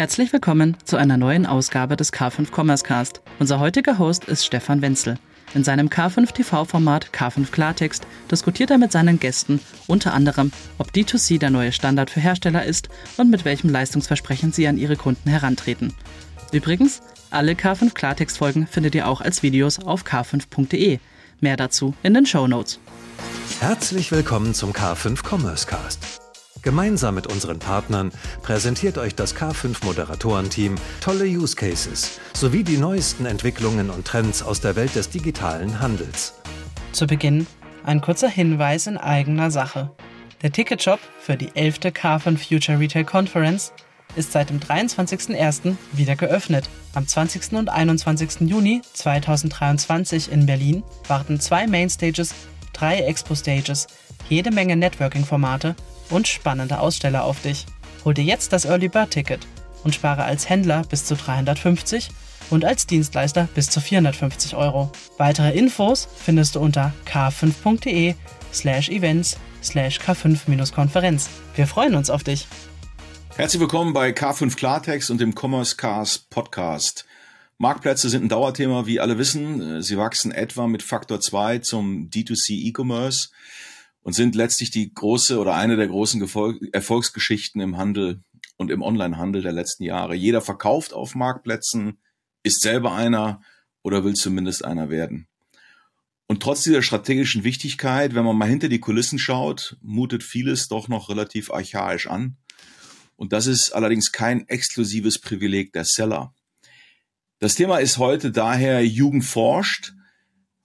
Herzlich willkommen zu einer neuen Ausgabe des K5 Commerce Cast. Unser heutiger Host ist Stefan Wenzel. In seinem K5 TV-Format K5 Klartext diskutiert er mit seinen Gästen unter anderem, ob D2C der neue Standard für Hersteller ist und mit welchem Leistungsversprechen sie an ihre Kunden herantreten. Übrigens, alle K5 Klartext-Folgen findet ihr auch als Videos auf k5.de. Mehr dazu in den Show Notes. Herzlich willkommen zum K5 Commerce Cast. Gemeinsam mit unseren Partnern präsentiert euch das K5 Moderatorenteam tolle Use Cases sowie die neuesten Entwicklungen und Trends aus der Welt des digitalen Handels. Zu Beginn ein kurzer Hinweis in eigener Sache. Der Ticketshop für die 11. K5 Future Retail Conference ist seit dem 23.01. wieder geöffnet. Am 20. und 21. Juni 2023 in Berlin warten zwei Mainstages, drei Expo-Stages, jede Menge Networking-Formate und spannende Aussteller auf dich. Hol dir jetzt das Early Bird Ticket und spare als Händler bis zu 350 und als Dienstleister bis zu 450 Euro. Weitere Infos findest du unter k5.de slash events slash k5-konferenz. Wir freuen uns auf dich. Herzlich willkommen bei K5 Klartext und dem Commerce Cars Podcast. Marktplätze sind ein Dauerthema, wie alle wissen. Sie wachsen etwa mit Faktor 2 zum D2C E-Commerce und sind letztlich die große oder eine der großen Erfolgsgeschichten im Handel und im Onlinehandel der letzten Jahre. Jeder verkauft auf Marktplätzen, ist selber einer oder will zumindest einer werden. Und trotz dieser strategischen Wichtigkeit, wenn man mal hinter die Kulissen schaut, mutet vieles doch noch relativ archaisch an. Und das ist allerdings kein exklusives Privileg der Seller. Das Thema ist heute daher Jugend forscht,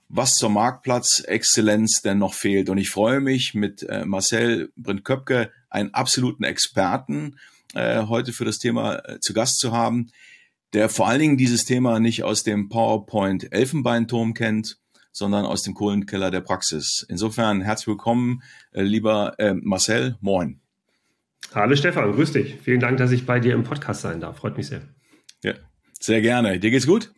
was zur Marktplatzexzellenz denn noch fehlt. Und ich freue mich mit äh, Marcel Brindköpke, einen absoluten Experten, äh, heute für das Thema äh, zu Gast zu haben, der vor allen Dingen dieses Thema nicht aus dem PowerPoint Elfenbeinturm kennt, sondern aus dem Kohlenkeller der Praxis. Insofern herzlich willkommen, äh, lieber Marcel. Moin. Hallo Stefan, grüß dich. Vielen Dank, dass ich bei dir im Podcast sein darf. Freut mich sehr. Ja, sehr gerne. Dir geht's gut?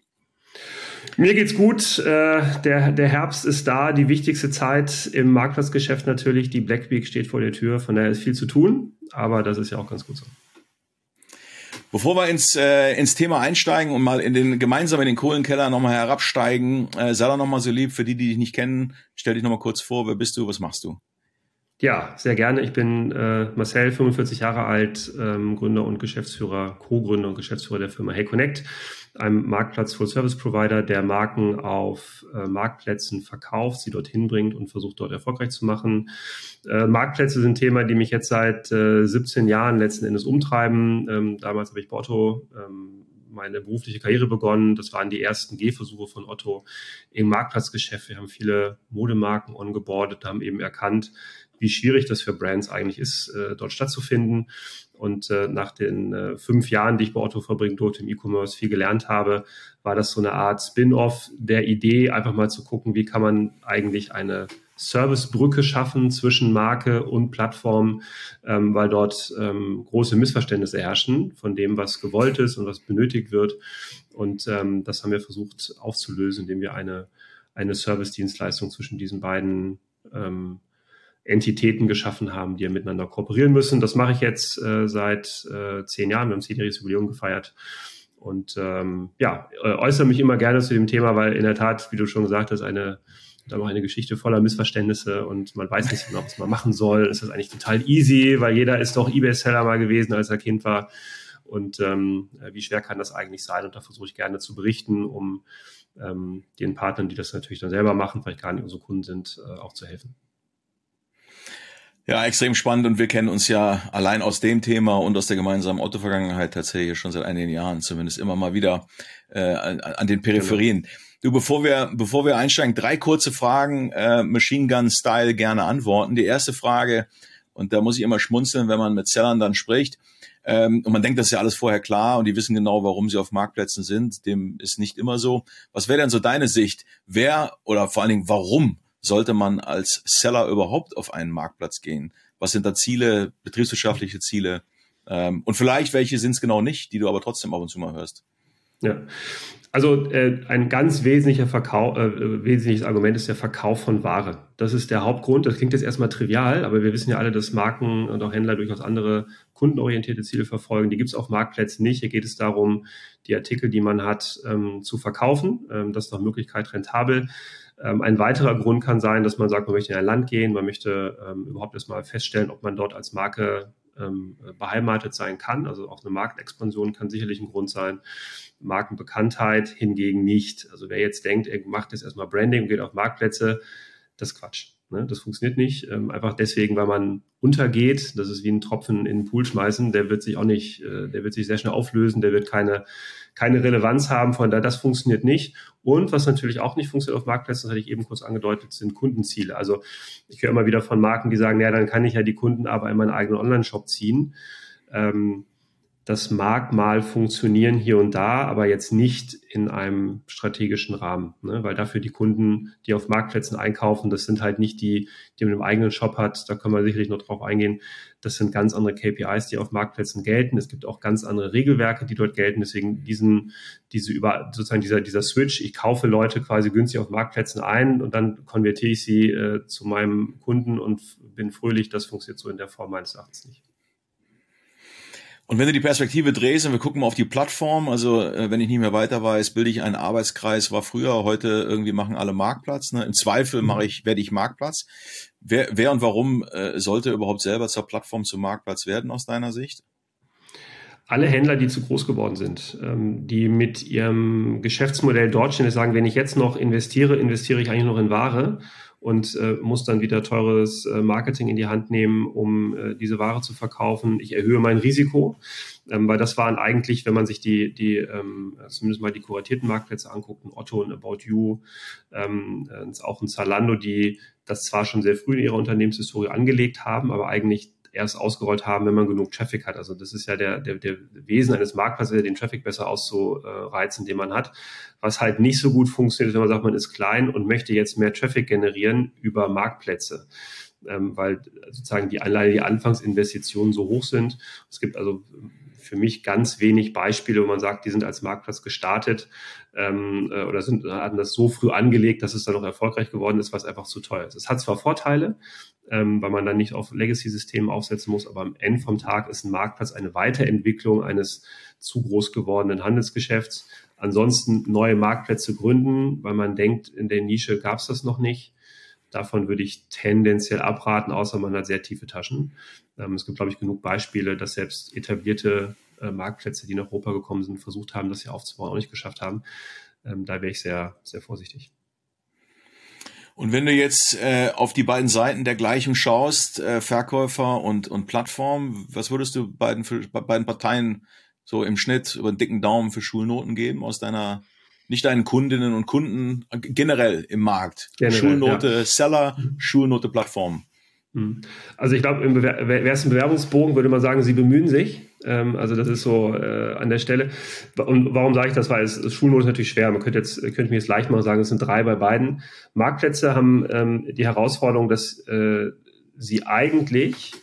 Mir geht's gut. Äh, der, der Herbst ist da, die wichtigste Zeit im Marktplatzgeschäft natürlich. Die Black Week steht vor der Tür, von daher ist viel zu tun, aber das ist ja auch ganz gut so. Bevor wir ins, äh, ins Thema einsteigen und mal in den gemeinsam in den Kohlenkeller nochmal herabsteigen, äh, sei doch nochmal so lieb, für die, die dich nicht kennen, stell dich nochmal kurz vor, wer bist du, was machst du? Ja, sehr gerne. Ich bin äh, Marcel, 45 Jahre alt, ähm, Gründer und Geschäftsführer, Co-Gründer und Geschäftsführer der Firma Hey Connect einem Marktplatz Full Service Provider, der Marken auf äh, Marktplätzen verkauft, sie dorthin bringt und versucht dort erfolgreich zu machen. Äh, Marktplätze sind Thema, die mich jetzt seit äh, 17 Jahren letzten Endes umtreiben. Ähm, damals habe ich Otto ähm, meine berufliche Karriere begonnen. Das waren die ersten Gehversuche von Otto im Marktplatzgeschäft. Wir haben viele Modemarken ongeboardet, haben eben erkannt, wie schwierig das für Brands eigentlich ist, äh, dort stattzufinden und äh, nach den äh, fünf Jahren, die ich bei Otto verbringen durfte im E-Commerce, viel gelernt habe, war das so eine Art Spin-off der Idee, einfach mal zu gucken, wie kann man eigentlich eine Servicebrücke schaffen zwischen Marke und Plattform, ähm, weil dort ähm, große Missverständnisse herrschen von dem, was gewollt ist und was benötigt wird. Und ähm, das haben wir versucht aufzulösen, indem wir eine, eine Service-Dienstleistung zwischen diesen beiden ähm, Entitäten geschaffen haben, die ja miteinander kooperieren müssen. Das mache ich jetzt äh, seit äh, zehn Jahren. Wir haben zehnjähriges Jubiläum gefeiert. Und ähm, ja, äh, äußere mich immer gerne zu dem Thema, weil in der Tat, wie du schon gesagt hast, eine da noch eine Geschichte voller Missverständnisse und man weiß nicht genau, was man machen soll. Es ist eigentlich total easy, weil jeder ist doch Ebay-Seller mal gewesen, als er Kind war. Und ähm, wie schwer kann das eigentlich sein? Und da versuche ich gerne zu berichten, um ähm, den Partnern, die das natürlich dann selber machen, vielleicht gar nicht unsere Kunden sind, äh, auch zu helfen. Ja, extrem spannend und wir kennen uns ja allein aus dem Thema und aus der gemeinsamen Otto-Vergangenheit tatsächlich schon seit einigen Jahren, zumindest immer mal wieder äh, an, an den Peripherien. Genau. Du, bevor wir, bevor wir einsteigen, drei kurze Fragen, äh, Machine Gun Style gerne antworten. Die erste Frage, und da muss ich immer schmunzeln, wenn man mit Sellern dann spricht, ähm, und man denkt, das ist ja alles vorher klar und die wissen genau, warum sie auf Marktplätzen sind. Dem ist nicht immer so. Was wäre denn so deine Sicht? Wer oder vor allen Dingen warum sollte man als Seller überhaupt auf einen Marktplatz gehen? Was sind da Ziele, betriebswirtschaftliche Ziele? Ähm, und vielleicht welche sind es genau nicht, die du aber trotzdem ab und zu mal hörst? Ja, also äh, ein ganz wesentlicher Verkauf, äh, wesentliches Argument ist der Verkauf von Ware. Das ist der Hauptgrund. Das klingt jetzt erstmal trivial, aber wir wissen ja alle, dass Marken und auch Händler durchaus andere kundenorientierte Ziele verfolgen. Die gibt es auf Marktplätzen nicht. Hier geht es darum, die Artikel, die man hat, ähm, zu verkaufen. Ähm, das ist nach Möglichkeit rentabel. Ähm, ein weiterer Grund kann sein, dass man sagt, man möchte in ein Land gehen, man möchte ähm, überhaupt erstmal feststellen, ob man dort als Marke ähm, beheimatet sein kann. Also auch eine Marktexpansion kann sicherlich ein Grund sein. Markenbekanntheit hingegen nicht. Also wer jetzt denkt, er macht jetzt erstmal Branding und geht auf Marktplätze, das ist Quatsch. Ne? Das funktioniert nicht. Ähm, einfach deswegen, weil man untergeht. Das ist wie ein Tropfen in den Pool schmeißen. Der wird sich auch nicht, äh, der wird sich sehr schnell auflösen. Der wird keine, keine Relevanz haben. Von daher, das funktioniert nicht. Und was natürlich auch nicht funktioniert auf Marktplätzen, das hatte ich eben kurz angedeutet, sind Kundenziele. Also ich höre immer wieder von Marken, die sagen, ja, dann kann ich ja die Kunden aber in meinen eigenen Online-Shop ziehen. Ähm, das mag mal funktionieren hier und da, aber jetzt nicht in einem strategischen Rahmen, ne? weil dafür die Kunden, die auf Marktplätzen einkaufen, das sind halt nicht die, die man im eigenen Shop hat, da können wir sicherlich noch drauf eingehen. Das sind ganz andere KPIs, die auf Marktplätzen gelten. Es gibt auch ganz andere Regelwerke, die dort gelten. Deswegen diesen, diese über, sozusagen dieser, dieser Switch, ich kaufe Leute quasi günstig auf Marktplätzen ein und dann konvertiere ich sie äh, zu meinem Kunden und bin fröhlich. Das funktioniert so in der Form meines Erachtens nicht. Und wenn du die Perspektive drehst und wir gucken mal auf die Plattform, also äh, wenn ich nicht mehr weiter weiß, bilde ich einen Arbeitskreis, war früher, heute irgendwie machen alle Marktplatz. Ne? Im Zweifel mache ich, werde ich Marktplatz. Wer, wer und warum äh, sollte überhaupt selber zur Plattform zum Marktplatz werden aus deiner Sicht? alle Händler, die zu groß geworden sind, ähm, die mit ihrem Geschäftsmodell dort stehen, sagen, wenn ich jetzt noch investiere, investiere ich eigentlich noch in Ware und äh, muss dann wieder teures äh, Marketing in die Hand nehmen, um äh, diese Ware zu verkaufen. Ich erhöhe mein Risiko, ähm, weil das waren eigentlich, wenn man sich die, die ähm, zumindest mal die kuratierten Marktplätze anguckt, ein Otto, ein About You, ähm, äh, auch ein Zalando, die das zwar schon sehr früh in ihrer Unternehmenshistorie angelegt haben, aber eigentlich erst ausgerollt haben, wenn man genug Traffic hat. Also das ist ja der, der, der Wesen eines Marktplatzes, den Traffic besser auszureizen, den man hat. Was halt nicht so gut funktioniert, wenn man sagt, man ist klein und möchte jetzt mehr Traffic generieren über Marktplätze. Ähm, weil sozusagen die, alleine die Anfangsinvestitionen so hoch sind. Es gibt also für mich ganz wenig Beispiele, wo man sagt, die sind als Marktplatz gestartet ähm, äh, oder sind, hatten das so früh angelegt, dass es dann noch erfolgreich geworden ist, was einfach zu teuer ist. Es hat zwar Vorteile, ähm, weil man dann nicht auf Legacy-Systemen aufsetzen muss, aber am Ende vom Tag ist ein Marktplatz eine Weiterentwicklung eines zu groß gewordenen Handelsgeschäfts. Ansonsten neue Marktplätze gründen, weil man denkt, in der Nische gab es das noch nicht. Davon würde ich tendenziell abraten, außer man hat sehr tiefe Taschen. Ähm, es gibt, glaube ich, genug Beispiele, dass selbst etablierte äh, Marktplätze, die nach Europa gekommen sind, versucht haben, das hier aufzubauen, auch nicht geschafft haben. Ähm, da wäre ich sehr, sehr vorsichtig. Und wenn du jetzt äh, auf die beiden Seiten der Gleichung schaust, äh, Verkäufer und, und Plattform, was würdest du beiden, für, beiden Parteien so im Schnitt über einen dicken Daumen für Schulnoten geben aus deiner nicht deinen Kundinnen und Kunden, generell im Markt. Generell, Schulnote ja. Seller, mhm. Schulnote Plattform. Mhm. Also ich glaube, wäre es ein Bewerbungsbogen, würde man sagen, sie bemühen sich. Ähm, also das ist so äh, an der Stelle. Und warum sage ich das? Weil es, Schulnote ist natürlich schwer. Man könnte jetzt könnte mir jetzt leicht mal sagen, es sind drei bei beiden. Marktplätze haben ähm, die Herausforderung, dass äh, sie eigentlich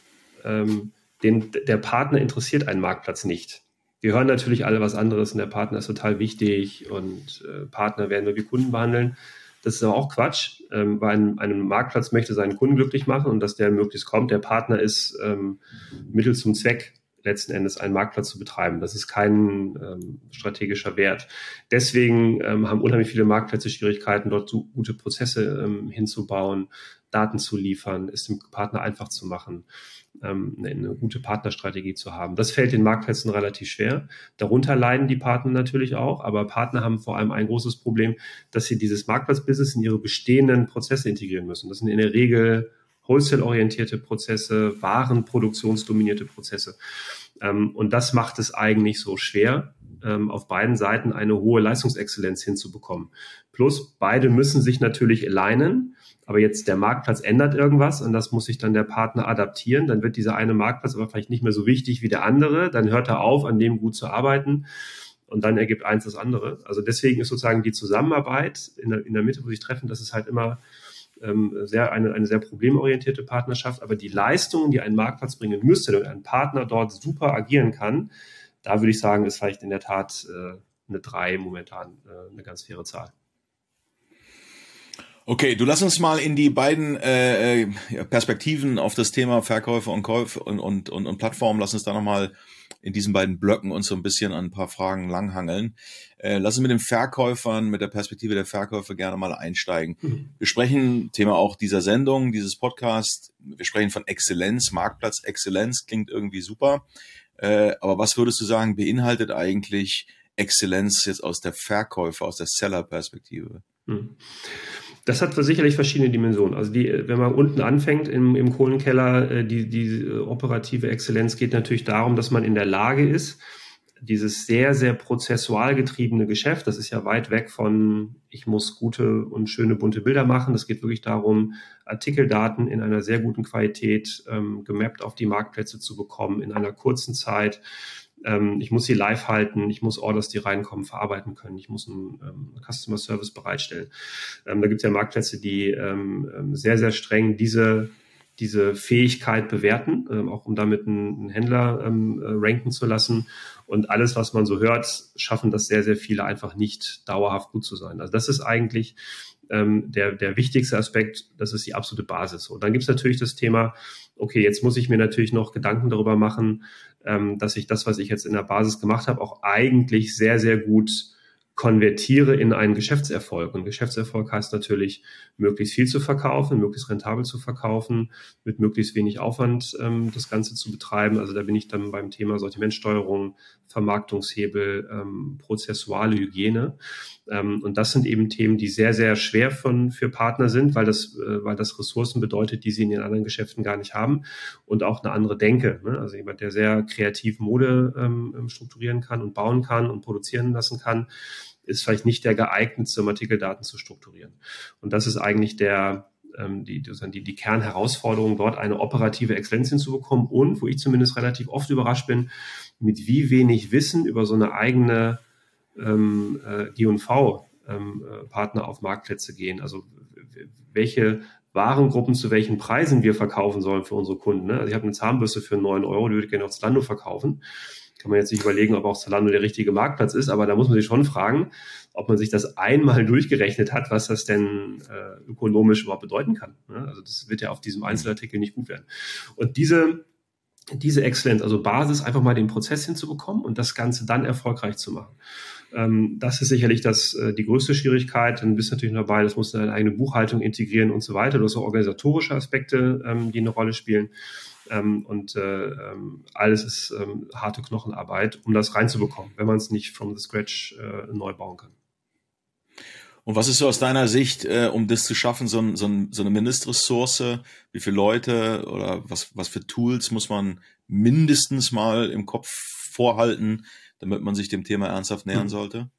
ähm, den, der Partner interessiert einen Marktplatz nicht wir hören natürlich alle was anderes und der Partner ist total wichtig und äh, Partner werden wir wie Kunden behandeln. Das ist aber auch Quatsch, ähm, weil ein, ein, Marktplatz möchte seinen Kunden glücklich machen und dass der möglichst kommt. Der Partner ist ähm, Mittel zum Zweck, letzten Endes einen Marktplatz zu betreiben. Das ist kein ähm, strategischer Wert. Deswegen ähm, haben unheimlich viele Marktplätze Schwierigkeiten, dort so gute Prozesse ähm, hinzubauen, Daten zu liefern, es dem Partner einfach zu machen ähm, eine gute Partnerstrategie zu haben. Das fällt den Marktplätzen relativ schwer. Darunter leiden die Partner natürlich auch, aber Partner haben vor allem ein großes Problem, dass sie dieses Marktplatzbusiness in ihre bestehenden Prozesse integrieren müssen. Das sind in der Regel Wholesale-orientierte Prozesse, Warenproduktionsdominierte Prozesse. Ähm, und das macht es eigentlich so schwer, ähm, auf beiden Seiten eine hohe Leistungsexzellenz hinzubekommen. Plus, beide müssen sich natürlich alignen aber jetzt der Marktplatz ändert irgendwas und das muss sich dann der Partner adaptieren. Dann wird dieser eine Marktplatz aber vielleicht nicht mehr so wichtig wie der andere. Dann hört er auf, an dem gut zu arbeiten und dann ergibt eins das andere. Also deswegen ist sozusagen die Zusammenarbeit in der, in der Mitte, wo sich treffen, das ist halt immer ähm, sehr, eine, eine sehr problemorientierte Partnerschaft. Aber die Leistungen, die ein Marktplatz bringen müsste, damit ein Partner dort super agieren kann, da würde ich sagen, ist vielleicht in der Tat äh, eine 3 momentan äh, eine ganz faire Zahl. Okay, du lass uns mal in die beiden äh, äh Perspektiven auf das Thema Verkäufe und Käufe und, und, und, und Plattformen, lass uns da nochmal in diesen beiden Blöcken uns so ein bisschen an ein paar Fragen langhangeln. Äh, lass uns mit den Verkäufern, mit der Perspektive der Verkäufer gerne mal einsteigen. Mhm. Wir sprechen, Thema auch dieser Sendung, dieses Podcast, wir sprechen von Exzellenz, Marktplatz Exzellenz, klingt irgendwie super. Äh, aber was würdest du sagen, beinhaltet eigentlich Exzellenz jetzt aus der Verkäufer, aus der Seller-Perspektive? Mhm. Das hat sicherlich verschiedene Dimensionen. Also die, wenn man unten anfängt im, im Kohlenkeller, äh, die, die operative Exzellenz geht natürlich darum, dass man in der Lage ist, dieses sehr, sehr prozessual getriebene Geschäft, das ist ja weit weg von, ich muss gute und schöne bunte Bilder machen. Das geht wirklich darum, Artikeldaten in einer sehr guten Qualität ähm, gemappt auf die Marktplätze zu bekommen, in einer kurzen Zeit ähm, ich muss sie live halten, ich muss Orders, die reinkommen, verarbeiten können, ich muss einen ähm, Customer Service bereitstellen. Ähm, da gibt es ja Marktplätze, die ähm, ähm, sehr, sehr streng diese diese Fähigkeit bewerten, ähm, auch um damit einen, einen Händler ähm, äh, ranken zu lassen. Und alles, was man so hört, schaffen das sehr, sehr viele einfach nicht dauerhaft gut zu sein. Also das ist eigentlich ähm, der, der wichtigste Aspekt, das ist die absolute Basis. Und dann gibt es natürlich das Thema, okay, jetzt muss ich mir natürlich noch Gedanken darüber machen, ähm, dass ich das, was ich jetzt in der Basis gemacht habe, auch eigentlich sehr, sehr gut konvertiere in einen Geschäftserfolg. Und Geschäftserfolg heißt natürlich, möglichst viel zu verkaufen, möglichst rentabel zu verkaufen, mit möglichst wenig Aufwand ähm, das Ganze zu betreiben. Also da bin ich dann beim Thema Sortimentsteuerung, Vermarktungshebel, ähm, prozessuale Hygiene. Ähm, und das sind eben Themen, die sehr, sehr schwer von, für Partner sind, weil das, äh, weil das Ressourcen bedeutet, die sie in den anderen Geschäften gar nicht haben und auch eine andere Denke. Ne? Also jemand, der sehr kreativ Mode ähm, strukturieren kann und bauen kann und produzieren lassen kann, ist vielleicht nicht der geeignetste, um Artikeldaten zu strukturieren. Und das ist eigentlich der, ähm, die, die, die Kernherausforderung, dort eine operative Exzellenz hinzubekommen und, wo ich zumindest relativ oft überrascht bin, mit wie wenig Wissen über so eine eigene ähm, äh, G&V-Partner ähm, auf Marktplätze gehen. Also welche Warengruppen zu welchen Preisen wir verkaufen sollen für unsere Kunden. Ne? Also ich habe eine Zahnbürste für 9 Euro, die würde ich gerne auf Zalando verkaufen. Kann man jetzt nicht überlegen, ob auch Zalando der richtige Marktplatz ist, aber da muss man sich schon fragen, ob man sich das einmal durchgerechnet hat, was das denn äh, ökonomisch überhaupt bedeuten kann. Ne? Also das wird ja auf diesem Einzelartikel nicht gut werden. Und diese diese Exzellenz, also Basis, einfach mal den Prozess hinzubekommen und das Ganze dann erfolgreich zu machen. Ähm, das ist sicherlich das, äh, die größte Schwierigkeit. Dann bist du natürlich dabei, das musst du in deine eigene Buchhaltung integrieren und so weiter. Du hast auch organisatorische Aspekte, ähm, die eine Rolle spielen. Ähm, und äh, ähm, alles ist ähm, harte Knochenarbeit, um das reinzubekommen, wenn man es nicht from the scratch äh, neu bauen kann. Und was ist so aus deiner Sicht, äh, um das zu schaffen, so, ein, so, ein, so eine Mindestressource? Wie viele Leute oder was, was für Tools muss man mindestens mal im Kopf vorhalten, damit man sich dem Thema ernsthaft nähern hm. sollte?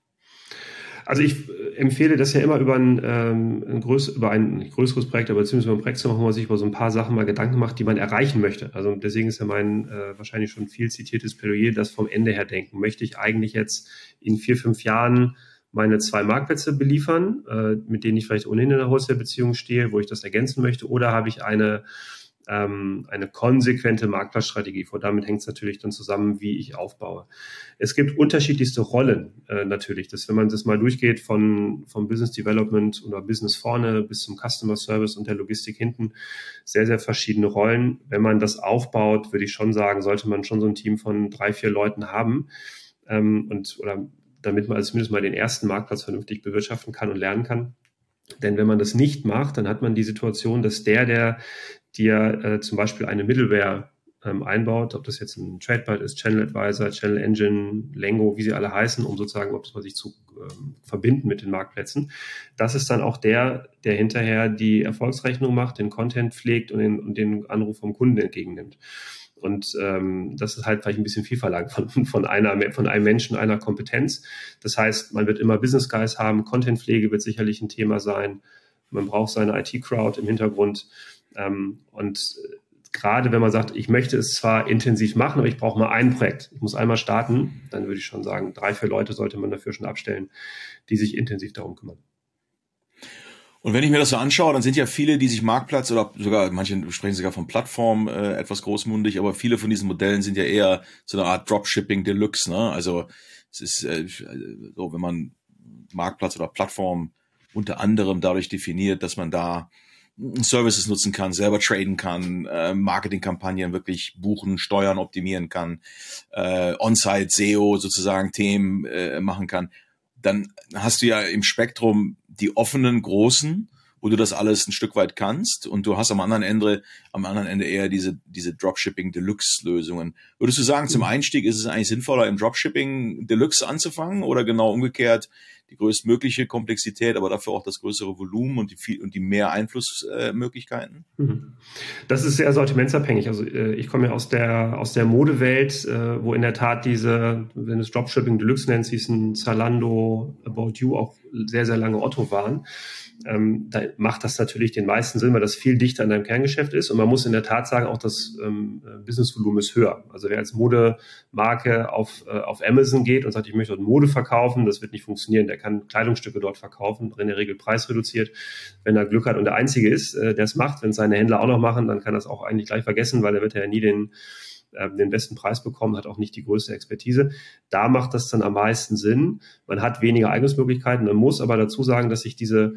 Also ich äh, empfehle das ja immer über ein, ähm, ein, größ über ein größeres Projekt, aber beziehungsweise über ein Projekt zu machen, wo man sich über so ein paar Sachen mal Gedanken macht, die man erreichen möchte. Also deswegen ist ja mein äh, wahrscheinlich schon viel zitiertes Plädoyer, das vom Ende her denken. Möchte ich eigentlich jetzt in vier, fünf Jahren meine zwei Marktplätze beliefern, äh, mit denen ich vielleicht ohnehin in einer Wholesale-Beziehung stehe, wo ich das ergänzen möchte, oder habe ich eine ähm, eine konsequente Marktplatzstrategie vor. Damit hängt es natürlich dann zusammen, wie ich aufbaue. Es gibt unterschiedlichste Rollen äh, natürlich. Das, wenn man das mal durchgeht von vom Business Development oder Business vorne bis zum Customer Service und der Logistik hinten, sehr sehr verschiedene Rollen. Wenn man das aufbaut, würde ich schon sagen, sollte man schon so ein Team von drei vier Leuten haben ähm, und oder damit man also zumindest mal den ersten Marktplatz vernünftig bewirtschaften kann und lernen kann. Denn wenn man das nicht macht, dann hat man die Situation, dass der, der dir äh, zum Beispiel eine Middleware ähm, einbaut, ob das jetzt ein Tradebyte ist, Channel Advisor, Channel Engine, Lengo, wie sie alle heißen, um sozusagen, ob man sich zu ähm, verbinden mit den Marktplätzen. Das ist dann auch der, der hinterher die Erfolgsrechnung macht, den Content pflegt und den, und den Anruf vom Kunden entgegennimmt. Und ähm, das ist halt vielleicht ein bisschen viel verlangt von, von, einer, von einem Menschen, einer Kompetenz. Das heißt, man wird immer Business Guys haben, Contentpflege wird sicherlich ein Thema sein. Man braucht seine IT-Crowd im Hintergrund. Ähm, und gerade wenn man sagt, ich möchte es zwar intensiv machen, aber ich brauche mal ein Projekt, ich muss einmal starten, dann würde ich schon sagen, drei, vier Leute sollte man dafür schon abstellen, die sich intensiv darum kümmern. Und wenn ich mir das so anschaue, dann sind ja viele, die sich Marktplatz oder sogar, manche sprechen sogar von Plattform äh, etwas großmundig, aber viele von diesen Modellen sind ja eher so eine Art Dropshipping Deluxe. Ne? Also es ist äh, so, wenn man Marktplatz oder Plattform unter anderem dadurch definiert, dass man da Services nutzen kann, selber traden kann, äh, Marketingkampagnen wirklich buchen, steuern, optimieren kann, äh, On-Site SEO sozusagen Themen äh, machen kann, dann hast du ja im Spektrum die offenen großen, wo du das alles ein Stück weit kannst und du hast am anderen Ende, am anderen Ende eher diese, diese Dropshipping Deluxe Lösungen. Würdest du sagen, zum mhm. Einstieg ist es eigentlich sinnvoller, im Dropshipping Deluxe anzufangen oder genau umgekehrt die größtmögliche Komplexität, aber dafür auch das größere Volumen und die viel und die mehr Einflussmöglichkeiten? Mhm. Das ist sehr sortimentsabhängig. Also äh, ich komme ja aus der aus der Modewelt, äh, wo in der Tat diese, wenn du es Dropshipping Deluxe nennst, hießen Zalando, About You auch sehr, sehr lange Otto waren ähm, da macht das natürlich den meisten Sinn, weil das viel dichter an deinem Kerngeschäft ist. Und man muss in der Tat sagen, auch das ähm, Businessvolumen ist höher. Also wer als Modemarke auf, äh, auf Amazon geht und sagt, ich möchte dort Mode verkaufen, das wird nicht funktionieren. Der kann Kleidungsstücke dort verkaufen, in der Regel preisreduziert. Wenn er Glück hat und der Einzige ist, äh, der es macht, wenn seine Händler auch noch machen, dann kann das auch eigentlich gleich vergessen, weil er wird ja nie den äh, den besten Preis bekommen, hat auch nicht die größte Expertise. Da macht das dann am meisten Sinn. Man hat weniger Eignungsmöglichkeiten. Man muss aber dazu sagen, dass sich diese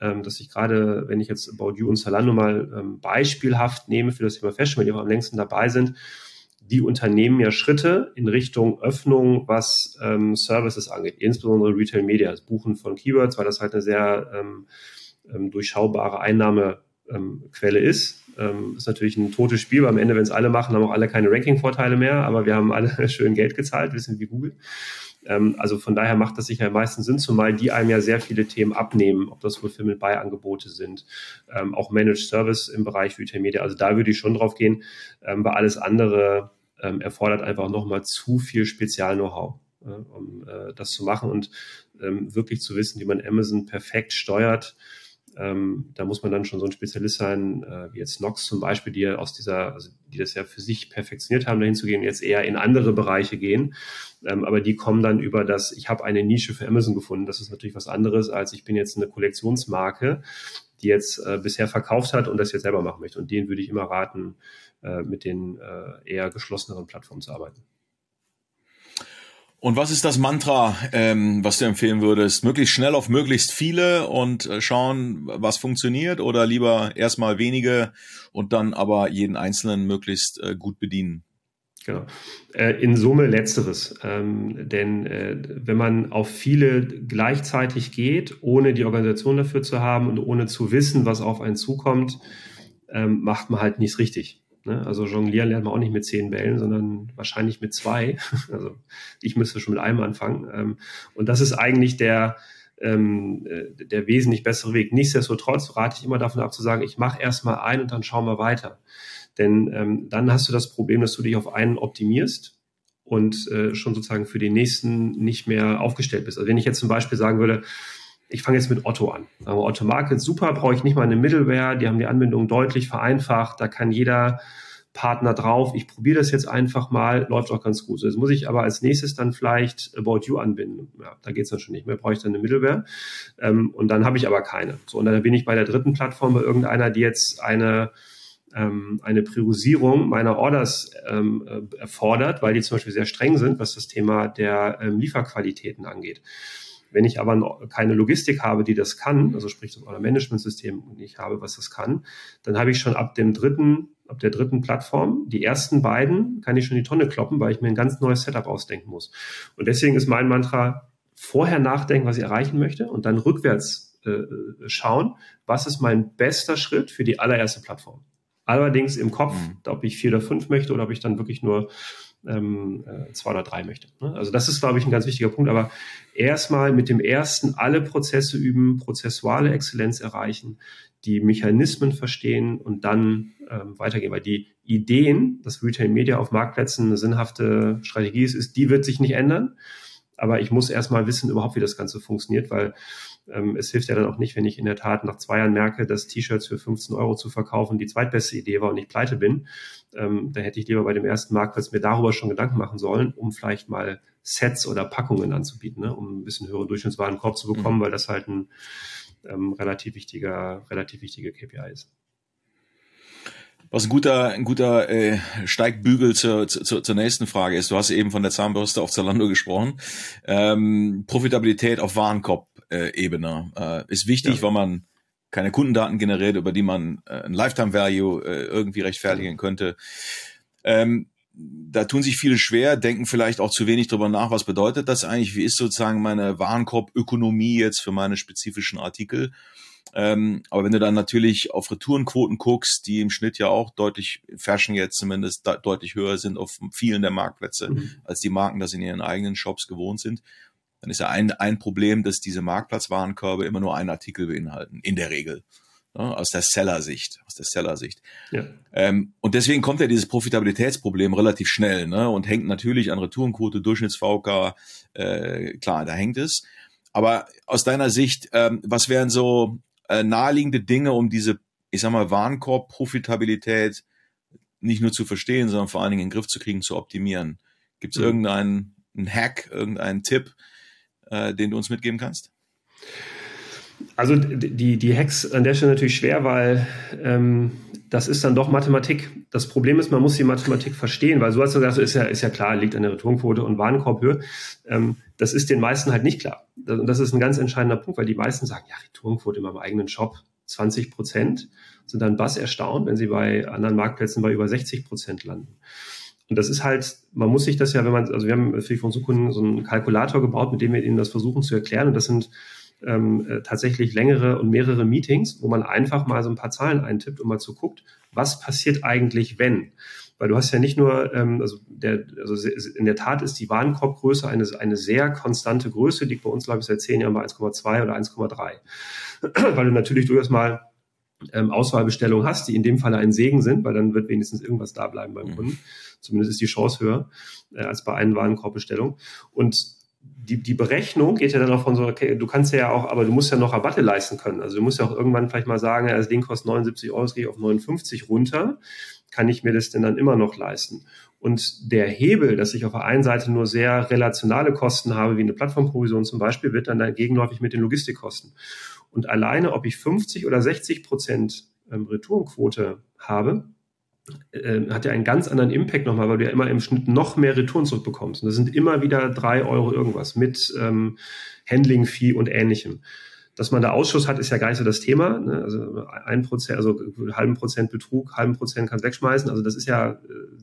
ähm, dass ich gerade, wenn ich jetzt You und Zalando mal ähm, beispielhaft nehme für das Thema Fashion, wenn die auch am längsten dabei sind, die unternehmen ja Schritte in Richtung Öffnung, was ähm, Services angeht, insbesondere Retail Media, das Buchen von Keywords, weil das halt eine sehr ähm, ähm, durchschaubare Einnahmequelle ist. Ähm, ist natürlich ein totes Spiel, weil am Ende, wenn es alle machen, haben auch alle keine Ranking-Vorteile mehr, aber wir haben alle schön Geld gezahlt, wissen wie Google. Ähm, also von daher macht das sicher am meisten Sinn, zumal die einem ja sehr viele Themen abnehmen, ob das Fulfillment bei Angebote sind, ähm, auch Managed Service im Bereich Retail Media. Also da würde ich schon drauf gehen, ähm, weil alles andere ähm, erfordert einfach nochmal zu viel Spezial-Know-how, äh, um äh, das zu machen und ähm, wirklich zu wissen, wie man Amazon perfekt steuert. Ähm, da muss man dann schon so ein Spezialist sein, äh, wie jetzt Nox zum Beispiel, die aus dieser, also die das ja für sich perfektioniert haben, dahin zu gehen, jetzt eher in andere Bereiche gehen. Ähm, aber die kommen dann über das, ich habe eine Nische für Amazon gefunden. Das ist natürlich was anderes, als ich bin jetzt eine Kollektionsmarke, die jetzt äh, bisher verkauft hat und das jetzt selber machen möchte. Und denen würde ich immer raten, äh, mit den äh, eher geschlosseneren Plattformen zu arbeiten. Und was ist das Mantra, ähm, was du empfehlen würdest? Möglichst schnell auf möglichst viele und äh, schauen, was funktioniert oder lieber erstmal wenige und dann aber jeden Einzelnen möglichst äh, gut bedienen? Genau. Äh, in Summe letzteres. Ähm, denn äh, wenn man auf viele gleichzeitig geht, ohne die Organisation dafür zu haben und ohne zu wissen, was auf einen zukommt, ähm, macht man halt nichts richtig. Ne? Also jonglieren lernt man auch nicht mit zehn Bällen, sondern wahrscheinlich mit zwei. Also ich müsste schon mit einem anfangen. Ähm, und das ist eigentlich der, ähm, äh, der wesentlich bessere Weg. Nichtsdestotrotz rate ich immer davon ab zu sagen, ich mache erstmal ein und dann schauen wir weiter. Denn ähm, dann hast du das Problem, dass du dich auf einen optimierst und äh, schon sozusagen für den nächsten nicht mehr aufgestellt bist. Also wenn ich jetzt zum Beispiel sagen würde, ich fange jetzt mit Otto an. Wir, Otto Market, super, brauche ich nicht mal eine Middleware, die haben die Anbindung deutlich vereinfacht, da kann jeder Partner drauf. Ich probiere das jetzt einfach mal, läuft auch ganz gut. Jetzt muss ich aber als nächstes dann vielleicht About You anbinden. Ja, da geht's dann schon nicht mehr, brauche ich dann eine Middleware. Ähm, und dann habe ich aber keine. So, und dann bin ich bei der dritten Plattform bei irgendeiner, die jetzt eine ähm, eine Priorisierung meiner Orders ähm, äh, erfordert, weil die zum Beispiel sehr streng sind, was das Thema der ähm, Lieferqualitäten angeht. Wenn ich aber keine Logistik habe, die das kann, also sprich das Order-Management-System nicht habe, was das kann, dann habe ich schon ab dem dritten, ab der dritten Plattform, die ersten beiden, kann ich schon die Tonne kloppen, weil ich mir ein ganz neues Setup ausdenken muss. Und deswegen ist mein Mantra, vorher nachdenken, was ich erreichen möchte und dann rückwärts äh, schauen, was ist mein bester Schritt für die allererste Plattform. Allerdings im Kopf, mhm. ob ich vier oder fünf möchte oder ob ich dann wirklich nur ähm, äh, zwei oder drei möchte. Ne? Also das ist, glaube ich, ein ganz wichtiger Punkt. Aber erstmal mit dem ersten alle Prozesse üben, prozessuale Exzellenz erreichen, die Mechanismen verstehen und dann ähm, weitergehen. Weil die Ideen, dass Retail Media auf Marktplätzen eine sinnhafte Strategie ist, ist, die wird sich nicht ändern. Aber ich muss erstmal wissen überhaupt, wie das Ganze funktioniert, weil ähm, es hilft ja dann auch nicht, wenn ich in der Tat nach zwei Jahren merke, dass T-Shirts für 15 Euro zu verkaufen die zweitbeste Idee war und ich pleite bin. Ähm, da hätte ich lieber bei dem ersten Marktplatz mir darüber schon Gedanken machen sollen, um vielleicht mal Sets oder Packungen anzubieten, ne, um ein bisschen höheren Durchschnittswarenkorb zu bekommen, mhm. weil das halt ein ähm, relativ wichtiger, relativ wichtiger KPI ist. Was ein guter, ein guter äh, Steigbügel zur, zur, zur nächsten Frage ist. Du hast eben von der Zahnbürste auf Zalando gesprochen. Ähm, Profitabilität auf Warenkorb-Ebene äh, ist wichtig, ja. weil man keine Kundendaten generiert, über die man äh, ein Lifetime Value äh, irgendwie rechtfertigen könnte. Ähm, da tun sich viele schwer, denken vielleicht auch zu wenig drüber nach, was bedeutet das eigentlich? Wie ist sozusagen meine Warenkorbökonomie jetzt für meine spezifischen Artikel? Ähm, aber wenn du dann natürlich auf Retourenquoten guckst, die im Schnitt ja auch deutlich, Fashion jetzt zumindest de deutlich höher sind auf vielen der Marktplätze, mhm. als die Marken das in ihren eigenen Shops gewohnt sind, dann ist ja ein, ein Problem, dass diese Marktplatzwarenkörbe immer nur einen Artikel beinhalten, in der Regel. Ne, aus der Seller-Sicht, aus der Seller-Sicht. Ja. Ähm, und deswegen kommt ja dieses Profitabilitätsproblem relativ schnell ne, und hängt natürlich an Retourenquote, Durchschnitts-VK, äh, klar, da hängt es. Aber aus deiner Sicht, ähm, was wären so äh, naheliegende Dinge, um diese, ich sag mal, Warenkorb-Profitabilität nicht nur zu verstehen, sondern vor allen Dingen in den Griff zu kriegen, zu optimieren? Gibt es mhm. irgendeinen Hack, irgendeinen Tipp, äh, den du uns mitgeben kannst? Also die, die Hacks an der Stelle natürlich schwer, weil ähm, das ist dann doch Mathematik. Das Problem ist, man muss die Mathematik verstehen, weil so hast du gesagt, ist ja, ist ja klar, liegt an der Returnquote und Warenkorbhöhe. Ähm, das ist den meisten halt nicht klar. Und das ist ein ganz entscheidender Punkt, weil die meisten sagen, ja, Returnquote in meinem eigenen Shop 20 Prozent, sind dann bass erstaunt, wenn sie bei anderen Marktplätzen bei über 60 Prozent landen. Und das ist halt, man muss sich das ja, wenn man, also wir haben für unsere Kunden so einen Kalkulator gebaut, mit dem wir ihnen das versuchen zu erklären. Und das sind ähm, äh, tatsächlich längere und mehrere Meetings, wo man einfach mal so ein paar Zahlen eintippt und mal zu guckt, was passiert eigentlich, wenn? Weil du hast ja nicht nur, ähm, also, der, also in der Tat ist die Warenkorbgröße eine, eine sehr konstante Größe, liegt bei uns, glaube ich, seit zehn Jahren bei 1,2 oder 1,3. weil du natürlich durchaus mal ähm, Auswahlbestellungen hast, die in dem Falle ein Segen sind, weil dann wird wenigstens irgendwas da bleiben beim mhm. Kunden. Zumindest ist die Chance höher äh, als bei einer Warenkorbbestellung. Und die, die Berechnung geht ja dann auch von so, okay, du kannst ja auch, aber du musst ja noch Rabatte leisten können. Also du musst ja auch irgendwann vielleicht mal sagen, also den kostet 79 Euro, es gehe ich auf 59 runter. Kann ich mir das denn dann immer noch leisten? Und der Hebel, dass ich auf der einen Seite nur sehr relationale Kosten habe, wie eine Plattformprovision zum Beispiel, wird dann gegenläufig mit den Logistikkosten. Und alleine, ob ich 50 oder 60 Prozent ähm, Retourenquote habe, äh, hat ja einen ganz anderen Impact nochmal, weil du ja immer im Schnitt noch mehr Retouren zurückbekommst. Und das sind immer wieder drei Euro irgendwas mit ähm, Handling-Fee und ähnlichem. Dass man da Ausschuss hat, ist ja gar nicht so das Thema. Ne? Also ein Prozent, also halben Prozent Betrug, halben Prozent kannst wegschmeißen. Also das ist ja äh,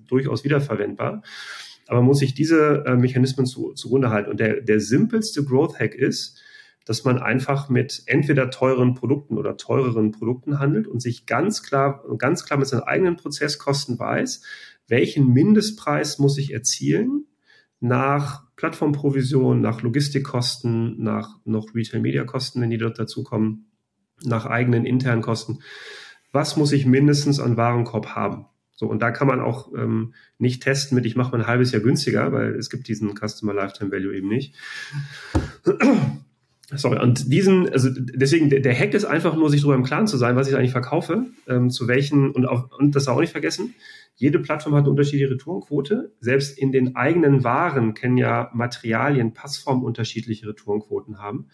durchaus wiederverwendbar. Aber man muss sich diese äh, Mechanismen zu, zugrunde halten. Und der, der simpelste Growth Hack ist, dass man einfach mit entweder teuren Produkten oder teureren Produkten handelt und sich ganz klar, ganz klar mit seinen eigenen Prozesskosten weiß, welchen Mindestpreis muss ich erzielen nach Plattformprovision, nach Logistikkosten, nach noch Retail-Media-Kosten, wenn die dort dazukommen, nach eigenen internen Kosten. Was muss ich mindestens an Warenkorb haben? So, und da kann man auch ähm, nicht testen mit, ich mache mal ein halbes Jahr günstiger, weil es gibt diesen Customer Lifetime Value eben nicht. Sorry, und diesen, also deswegen, der, Hack ist einfach nur, sich darüber im Klaren zu sein, was ich eigentlich verkaufe, ähm, zu welchen, und, auch, und das auch nicht vergessen, jede Plattform hat eine unterschiedliche Retourenquote. Selbst in den eigenen Waren können ja Materialien, Passformen unterschiedliche Retourenquoten haben.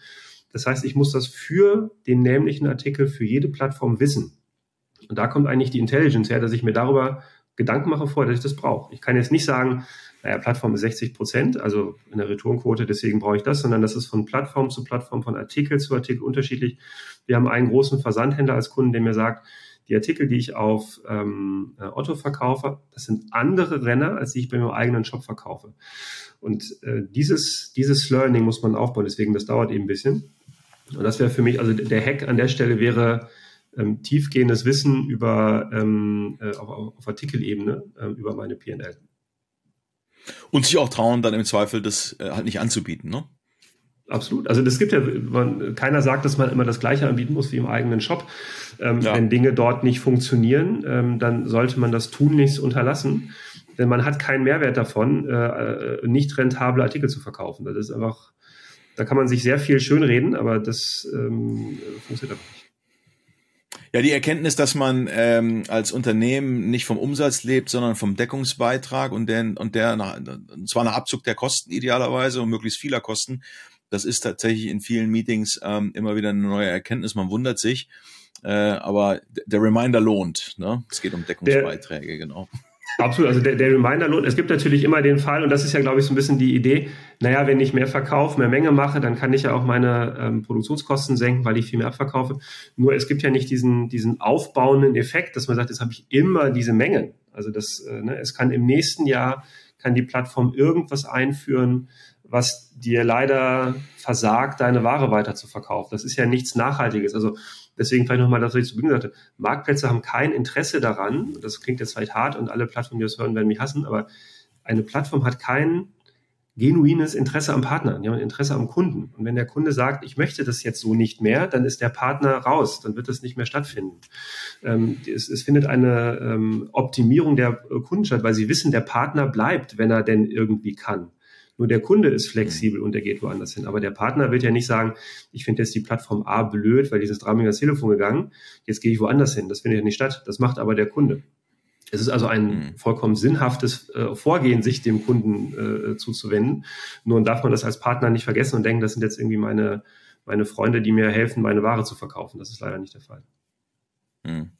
Das heißt, ich muss das für den nämlichen Artikel für jede Plattform wissen. Und da kommt eigentlich die Intelligence her, dass ich mir darüber Gedanken mache vorher, dass ich das brauche. Ich kann jetzt nicht sagen, naja, Plattform ist 60 Prozent, also in der Returnquote, deswegen brauche ich das, sondern das ist von Plattform zu Plattform, von Artikel zu Artikel unterschiedlich. Wir haben einen großen Versandhändler als Kunden, der mir sagt, die Artikel, die ich auf ähm, Otto verkaufe, das sind andere Renner, als die ich bei meinem eigenen Shop verkaufe. Und äh, dieses, dieses Learning muss man aufbauen, deswegen das dauert eben ein bisschen. Und das wäre für mich, also der Hack an der Stelle wäre ähm, tiefgehendes Wissen über ähm, äh, auf, auf Artikelebene äh, über meine PNL. Und sich auch trauen, dann im Zweifel das äh, halt nicht anzubieten, ne? Absolut. Also das gibt ja, man, keiner sagt, dass man immer das Gleiche anbieten muss wie im eigenen Shop. Ähm, ja. Wenn Dinge dort nicht funktionieren, ähm, dann sollte man das tun nichts unterlassen. Denn man hat keinen Mehrwert davon, äh, äh, nicht rentable Artikel zu verkaufen. Das ist einfach, da kann man sich sehr viel schönreden, aber das ähm, funktioniert einfach nicht. Ja, die Erkenntnis, dass man ähm, als Unternehmen nicht vom Umsatz lebt, sondern vom Deckungsbeitrag und der, und der und zwar nach Abzug der Kosten idealerweise und möglichst vieler Kosten, das ist tatsächlich in vielen Meetings ähm, immer wieder eine neue Erkenntnis. Man wundert sich, äh, aber der Reminder lohnt. Ne? Es geht um Deckungsbeiträge, der, genau. Absolut, also der, der Reminder lohnt. Es gibt natürlich immer den Fall, und das ist ja, glaube ich, so ein bisschen die Idee, naja, wenn ich mehr verkaufe, mehr Menge mache, dann kann ich ja auch meine ähm, Produktionskosten senken, weil ich viel mehr abverkaufe. Nur es gibt ja nicht diesen, diesen aufbauenden Effekt, dass man sagt, jetzt habe ich immer diese Mengen. Also das, äh, ne, es kann im nächsten Jahr, kann die Plattform irgendwas einführen, was dir leider versagt, deine Ware weiter zu verkaufen. Das ist ja nichts Nachhaltiges. Also Deswegen vielleicht nochmal das, was ich zu Beginn sagte. Marktplätze haben kein Interesse daran, das klingt jetzt vielleicht hart und alle Plattformen, die das hören, werden mich hassen, aber eine Plattform hat kein genuines Interesse am Partner, die haben ein Interesse am Kunden. Und wenn der Kunde sagt, ich möchte das jetzt so nicht mehr, dann ist der Partner raus, dann wird das nicht mehr stattfinden. Ähm, es, es, findet eine ähm, Optimierung der Kunden statt, weil sie wissen, der Partner bleibt, wenn er denn irgendwie kann. Nur der Kunde ist flexibel und der geht woanders hin. Aber der Partner wird ja nicht sagen, ich finde jetzt die Plattform A blöd, weil dieses dreimal das Telefon gegangen, jetzt gehe ich woanders hin. Das findet ja nicht statt. Das macht aber der Kunde. Es ist also ein mhm. vollkommen sinnhaftes äh, Vorgehen, sich dem Kunden äh, zuzuwenden. Nur darf man das als Partner nicht vergessen und denken, das sind jetzt irgendwie meine, meine Freunde, die mir helfen, meine Ware zu verkaufen. Das ist leider nicht der Fall. Mhm.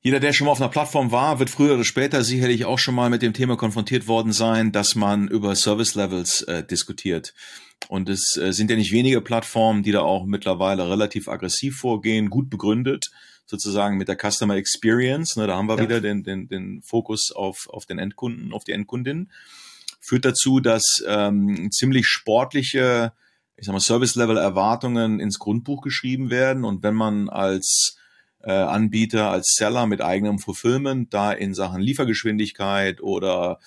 Jeder, der schon mal auf einer Plattform war, wird früher oder später sicherlich auch schon mal mit dem Thema konfrontiert worden sein, dass man über Service Levels äh, diskutiert. Und es äh, sind ja nicht wenige Plattformen, die da auch mittlerweile relativ aggressiv vorgehen, gut begründet, sozusagen mit der Customer Experience. Ne, da haben wir ja. wieder den, den, den Fokus auf, auf den Endkunden, auf die Endkundin. Führt dazu, dass ähm, ziemlich sportliche, ich sag mal, Service-Level-Erwartungen ins Grundbuch geschrieben werden. Und wenn man als Anbieter als Seller mit eigenem Fulfillment da in Sachen Liefergeschwindigkeit oder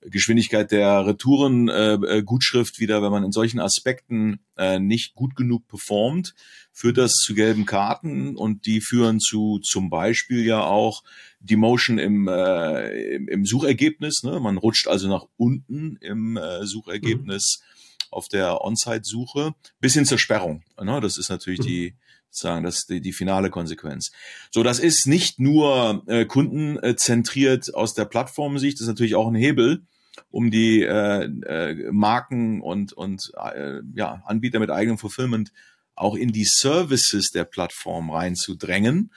Geschwindigkeit der Retourengutschrift äh, wieder, wenn man in solchen Aspekten äh, nicht gut genug performt, führt das zu gelben Karten und die führen zu zum Beispiel ja auch Demotion im, äh, im, im Suchergebnis. Ne? Man rutscht also nach unten im äh, Suchergebnis mhm. auf der On-Site-Suche bis hin zur Sperrung. Ne? Das ist natürlich mhm. die sagen, das ist die, die finale Konsequenz. So, das ist nicht nur äh, kundenzentriert aus der Plattformsicht, das ist natürlich auch ein Hebel, um die äh, äh, Marken und, und äh, ja, Anbieter mit eigenem Fulfillment auch in die Services der Plattform reinzudrängen.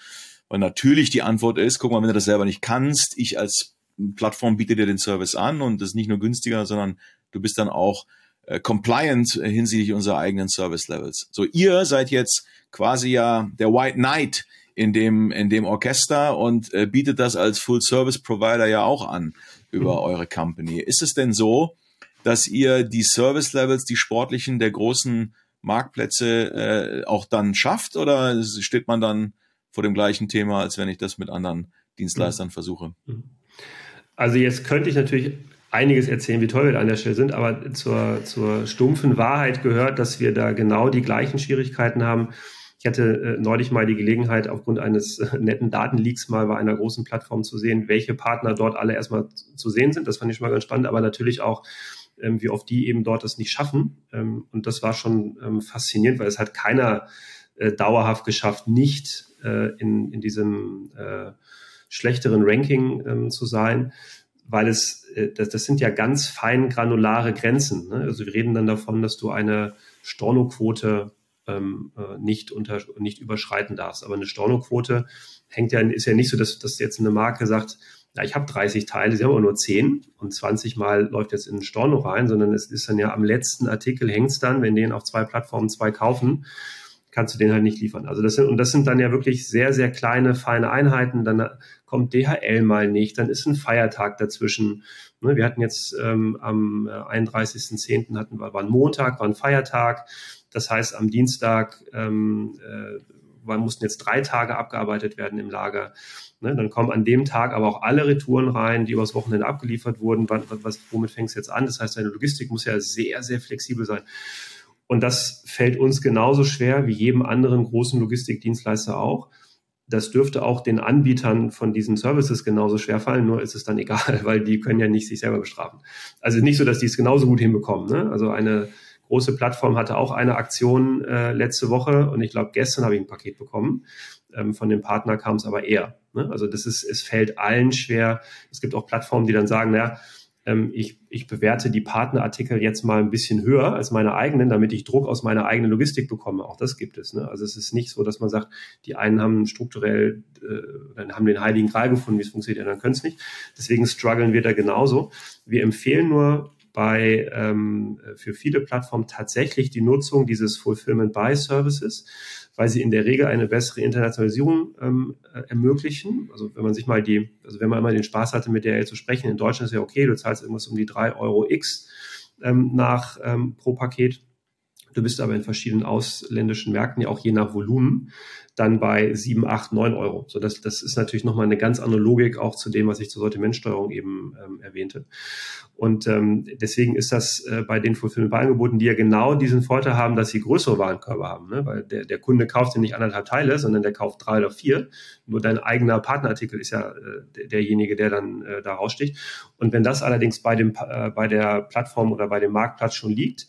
Weil natürlich die Antwort ist, guck mal, wenn du das selber nicht kannst, ich als Plattform biete dir den Service an und das ist nicht nur günstiger, sondern du bist dann auch äh, compliant hinsichtlich unserer eigenen Service Levels. So, ihr seid jetzt quasi ja der White Knight in dem, in dem Orchester und äh, bietet das als Full Service Provider ja auch an über mhm. eure Company. Ist es denn so, dass ihr die Service Levels, die sportlichen der großen Marktplätze äh, auch dann schafft oder steht man dann vor dem gleichen Thema, als wenn ich das mit anderen Dienstleistern mhm. versuche? Mhm. Also jetzt könnte ich natürlich einiges erzählen, wie toll wir da an der Stelle sind, aber zur, zur stumpfen Wahrheit gehört, dass wir da genau die gleichen Schwierigkeiten haben. Ich hatte äh, neulich mal die Gelegenheit, aufgrund eines äh, netten Datenleaks mal bei einer großen Plattform zu sehen, welche Partner dort alle erstmal zu sehen sind. Das fand ich schon mal ganz spannend, aber natürlich auch, ähm, wie oft die eben dort das nicht schaffen. Ähm, und das war schon ähm, faszinierend, weil es hat keiner äh, dauerhaft geschafft, nicht äh, in, in diesem äh, schlechteren Ranking ähm, zu sein weil es, äh, das, sind ja ganz fein granulare Grenzen. Ne? Also wir reden dann davon, dass du eine Stornoquote ähm, äh, nicht, unter, nicht überschreiten darfst. Aber eine Stornoquote hängt ja, ist ja nicht so, dass, dass jetzt eine Marke sagt, ja, ich habe 30 Teile, sie haben aber nur 10 und 20 Mal läuft jetzt in ein Storno rein, sondern es ist dann ja am letzten Artikel hängt es dann, wenn den auf zwei Plattformen zwei kaufen, kannst du den halt nicht liefern. Also das sind, und das sind dann ja wirklich sehr, sehr kleine, feine Einheiten. Dann kommt DHL mal nicht, dann ist ein Feiertag dazwischen. Ne, wir hatten jetzt ähm, am 31.10. hatten wir, war ein Montag, war ein Feiertag. Das heißt, am Dienstag ähm, äh, mussten jetzt drei Tage abgearbeitet werden im Lager. Ne, dann kommen an dem Tag aber auch alle Retouren rein, die übers Wochenende abgeliefert wurden. Was, was, womit fängst du jetzt an? Das heißt, deine Logistik muss ja sehr, sehr flexibel sein. Und das fällt uns genauso schwer wie jedem anderen großen Logistikdienstleister auch. Das dürfte auch den Anbietern von diesen Services genauso schwer fallen, nur ist es dann egal, weil die können ja nicht sich selber bestrafen. Also nicht so, dass die es genauso gut hinbekommen. Ne? Also eine große Plattform hatte auch eine Aktion äh, letzte Woche und ich glaube, gestern habe ich ein Paket bekommen. Ähm, von dem Partner kam es aber eher. Ne? Also das ist, es fällt allen schwer. Es gibt auch Plattformen, die dann sagen, naja, ähm, ich, ich bewerte die Partnerartikel jetzt mal ein bisschen höher als meine eigenen, damit ich Druck aus meiner eigenen Logistik bekomme. Auch das gibt es. Ne? Also es ist nicht so, dass man sagt, die einen haben strukturell, äh, haben den heiligen Gral gefunden, wie es funktioniert, die anderen können es nicht. Deswegen strugglen wir da genauso. Wir empfehlen nur bei ähm, für viele Plattformen tatsächlich die Nutzung dieses Fulfillment by Services weil sie in der Regel eine bessere Internationalisierung ähm, äh, ermöglichen. Also wenn man sich mal die, also wenn man immer den Spaß hatte, mit der zu sprechen, in Deutschland ist ja okay, du zahlst irgendwas um die drei Euro X ähm, nach ähm, pro Paket. Du bist aber in verschiedenen ausländischen Märkten ja auch je nach Volumen dann bei 7, 8, 9 Euro. So das, das ist natürlich nochmal eine ganz andere Logik auch zu dem, was ich zur Sortimentsteuerung eben ähm, erwähnte. Und ähm, deswegen ist das äh, bei den Fulfillment-Angeboten, die ja genau diesen Vorteil haben, dass sie größere Warenkörbe haben. Ne? Weil der, der Kunde kauft ja nicht anderthalb Teile, sondern der kauft drei oder vier. Nur dein eigener Partnerartikel ist ja äh, derjenige, der dann äh, da raussticht. Und wenn das allerdings bei, dem, äh, bei der Plattform oder bei dem Marktplatz schon liegt,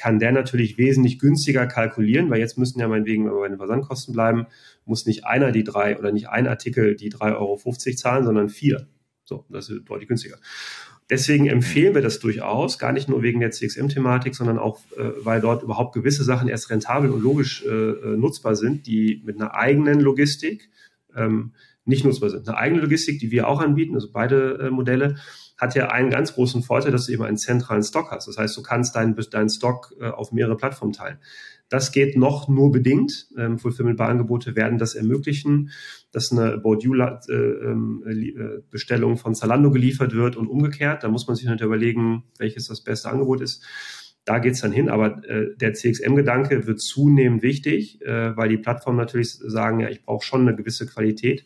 kann der natürlich wesentlich günstiger kalkulieren, weil jetzt müssen ja meinetwegen, wenn wir bei den Versandkosten bleiben, muss nicht einer die drei oder nicht ein Artikel die 3,50 Euro zahlen, sondern vier. So, das ist deutlich günstiger. Deswegen empfehlen wir das durchaus, gar nicht nur wegen der CXM-Thematik, sondern auch, äh, weil dort überhaupt gewisse Sachen erst rentabel und logisch äh, äh, nutzbar sind, die mit einer eigenen Logistik ähm, nicht nutzbar sind. Eine eigene Logistik, die wir auch anbieten, also beide äh, Modelle, hat ja einen ganz großen Vorteil, dass du eben einen zentralen Stock hast. Das heißt, du kannst deinen, deinen Stock äh, auf mehrere Plattformen teilen. Das geht noch nur bedingt. Ähm, Fulfillment-Angebote werden das ermöglichen, dass eine About äh, ähm, äh, von Zalando geliefert wird und umgekehrt. Da muss man sich halt überlegen, welches das beste Angebot ist. Da geht's dann hin, aber äh, der CXM-Gedanke wird zunehmend wichtig, äh, weil die Plattformen natürlich sagen, ja, ich brauche schon eine gewisse Qualität.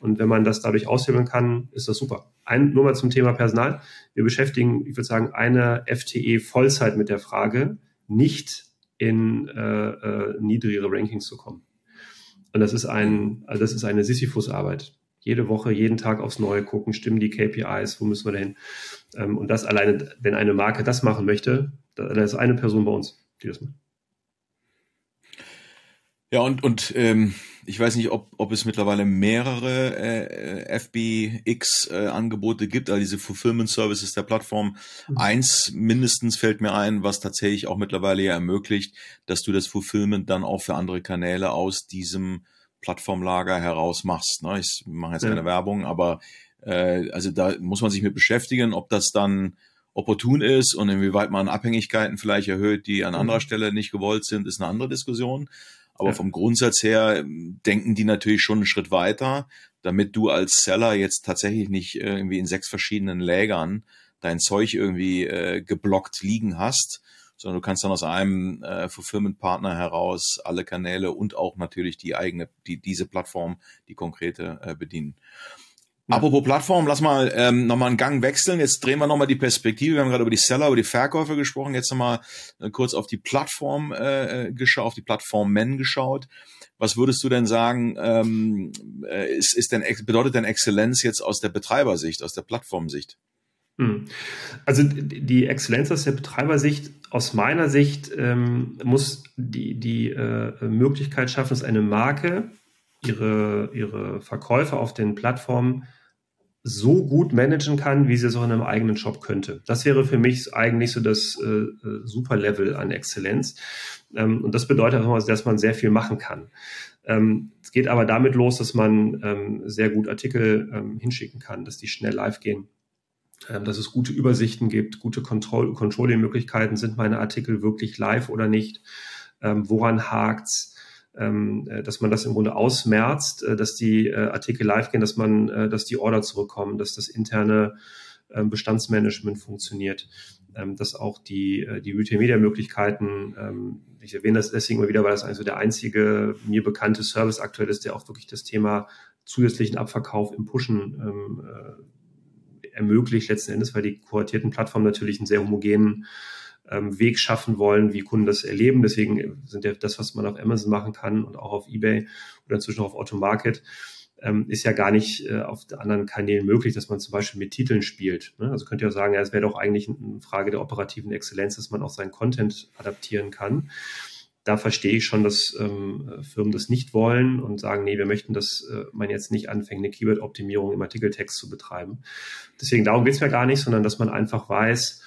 Und wenn man das dadurch aushebeln kann, ist das super. Ein, nur mal zum Thema Personal. Wir beschäftigen, ich würde sagen, eine FTE Vollzeit mit der Frage, nicht in äh, äh, niedrigere Rankings zu kommen. Und das ist ein, also das ist eine Sisyphus-Arbeit. Jede Woche, jeden Tag aufs Neue gucken, stimmen die KPIs, wo müssen wir dahin? Ähm, und das alleine, wenn eine Marke das machen möchte, da, da ist eine Person bei uns, die das macht. Ja, und, und ähm, ich weiß nicht, ob, ob es mittlerweile mehrere äh, FBX-Angebote äh, gibt, also diese Fulfillment Services der Plattform. Mhm. Eins mindestens fällt mir ein, was tatsächlich auch mittlerweile ja ermöglicht, dass du das Fulfillment dann auch für andere Kanäle aus diesem Plattformlager heraus machst. Ne? Ich mache jetzt ja. keine Werbung, aber äh, also da muss man sich mit beschäftigen, ob das dann opportun ist und inwieweit man Abhängigkeiten vielleicht erhöht, die an anderer mhm. Stelle nicht gewollt sind, ist eine andere Diskussion. Aber ja. vom Grundsatz her ähm, denken die natürlich schon einen Schritt weiter, damit du als Seller jetzt tatsächlich nicht irgendwie in sechs verschiedenen Lägern dein Zeug irgendwie äh, geblockt liegen hast, sondern du kannst dann aus einem äh, Fulfillment-Partner heraus alle Kanäle und auch natürlich die eigene, die diese Plattform, die konkrete äh, bedienen. Apropos Plattform, lass mal ähm, nochmal einen Gang wechseln. Jetzt drehen wir nochmal die Perspektive. Wir haben gerade über die Seller, über die Verkäufer gesprochen. Jetzt nochmal äh, kurz auf die Plattform äh, äh geschaut, auf die Plattformen geschaut. Was würdest du denn sagen, ähm, äh, ist, ist denn, bedeutet denn Exzellenz jetzt aus der Betreibersicht, aus der Plattformsicht? Hm. Also die Exzellenz aus der Betreibersicht, aus meiner Sicht, ähm, muss die, die äh, Möglichkeit schaffen, dass eine Marke ihre, ihre Verkäufer auf den Plattformen so gut managen kann, wie sie es auch in einem eigenen Shop könnte. Das wäre für mich eigentlich so das äh, äh super Level an Exzellenz. Ähm, und das bedeutet auch, dass man sehr viel machen kann. Ähm, es geht aber damit los, dass man ähm, sehr gut Artikel ähm, hinschicken kann, dass die schnell live gehen, ähm, dass es gute Übersichten gibt, gute Controlling-Möglichkeiten. Sind meine Artikel wirklich live oder nicht? Ähm, woran hakt's? Ähm, äh, dass man das im Grunde ausmerzt, äh, dass die äh, Artikel live gehen, dass man, äh, dass die Order zurückkommen, dass das interne äh, Bestandsmanagement funktioniert, ähm, dass auch die, äh, die Retail-Media-Möglichkeiten, ähm, ich erwähne das deswegen immer wieder, weil das eigentlich so der einzige mir bekannte Service aktuell ist, der auch wirklich das Thema zusätzlichen Abverkauf im Pushen ähm, äh, ermöglicht letzten Endes, weil die kuratierten Plattformen natürlich einen sehr homogenen ähm, Weg schaffen wollen, wie Kunden das erleben. Deswegen sind ja das, was man auf Amazon machen kann und auch auf eBay oder inzwischen auch auf Automarket, ähm, ist ja gar nicht äh, auf anderen Kanälen möglich, dass man zum Beispiel mit Titeln spielt. Ne? Also könnt ihr auch sagen, ja, es wäre doch eigentlich eine Frage der operativen Exzellenz, dass man auch seinen Content adaptieren kann. Da verstehe ich schon, dass ähm, Firmen das nicht wollen und sagen, nee, wir möchten, dass äh, man jetzt nicht anfängt, eine Keyword-Optimierung im Artikeltext zu betreiben. Deswegen darum geht's mir gar nicht, sondern dass man einfach weiß,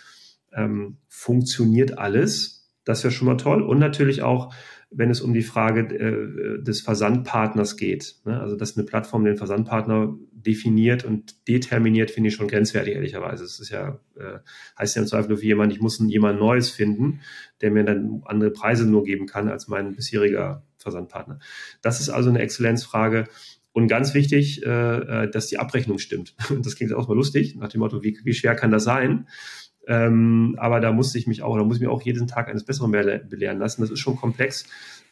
ähm, funktioniert alles. Das wäre schon mal toll. Und natürlich auch, wenn es um die Frage äh, des Versandpartners geht. Ne? Also, dass eine Plattform den Versandpartner definiert und determiniert, finde ich schon grenzwertig, ehrlicherweise. Es ist ja, äh, heißt ja im Zweifel für jemand, ich muss jemand Neues finden, der mir dann andere Preise nur geben kann als mein bisheriger Versandpartner. Das ist also eine Exzellenzfrage. Und ganz wichtig, äh, äh dass die Abrechnung stimmt. Das klingt auch mal lustig, nach dem Motto, wie, wie schwer kann das sein? Ähm, aber da musste ich mich auch, da muss ich mir auch jeden Tag eines Besseren belehren lassen. Das ist schon komplex,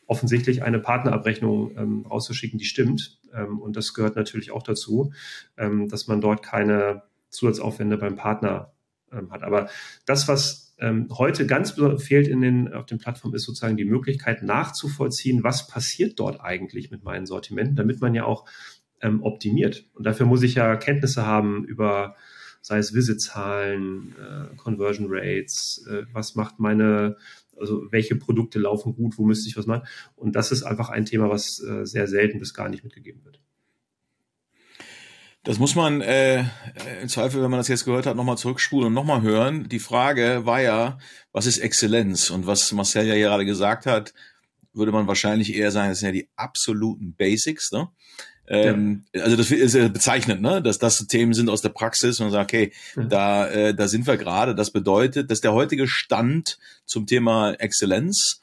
offensichtlich eine Partnerabrechnung ähm, rauszuschicken, die stimmt. Ähm, und das gehört natürlich auch dazu, ähm, dass man dort keine Zusatzaufwände beim Partner ähm, hat. Aber das, was ähm, heute ganz fehlt in den, auf den Plattformen, ist sozusagen die Möglichkeit nachzuvollziehen, was passiert dort eigentlich mit meinen Sortimenten, damit man ja auch optimiert. Und dafür muss ich ja Kenntnisse haben über sei es Visitzahlen, äh, Conversion Rates, äh, was macht meine, also welche Produkte laufen gut, wo müsste ich was machen. Und das ist einfach ein Thema, was äh, sehr selten bis gar nicht mitgegeben wird. Das muss man äh, im Zweifel, wenn man das jetzt gehört hat, nochmal zurückspulen und nochmal hören. Die Frage war ja, was ist Exzellenz? Und was Marcel ja gerade gesagt hat, würde man wahrscheinlich eher sagen, das sind ja die absoluten Basics. Ne? Ähm, ja. Also das ist ja bezeichnend, ne? dass das Themen sind aus der Praxis und man sagt, okay, ja. da, äh, da sind wir gerade. Das bedeutet, dass der heutige Stand zum Thema Exzellenz,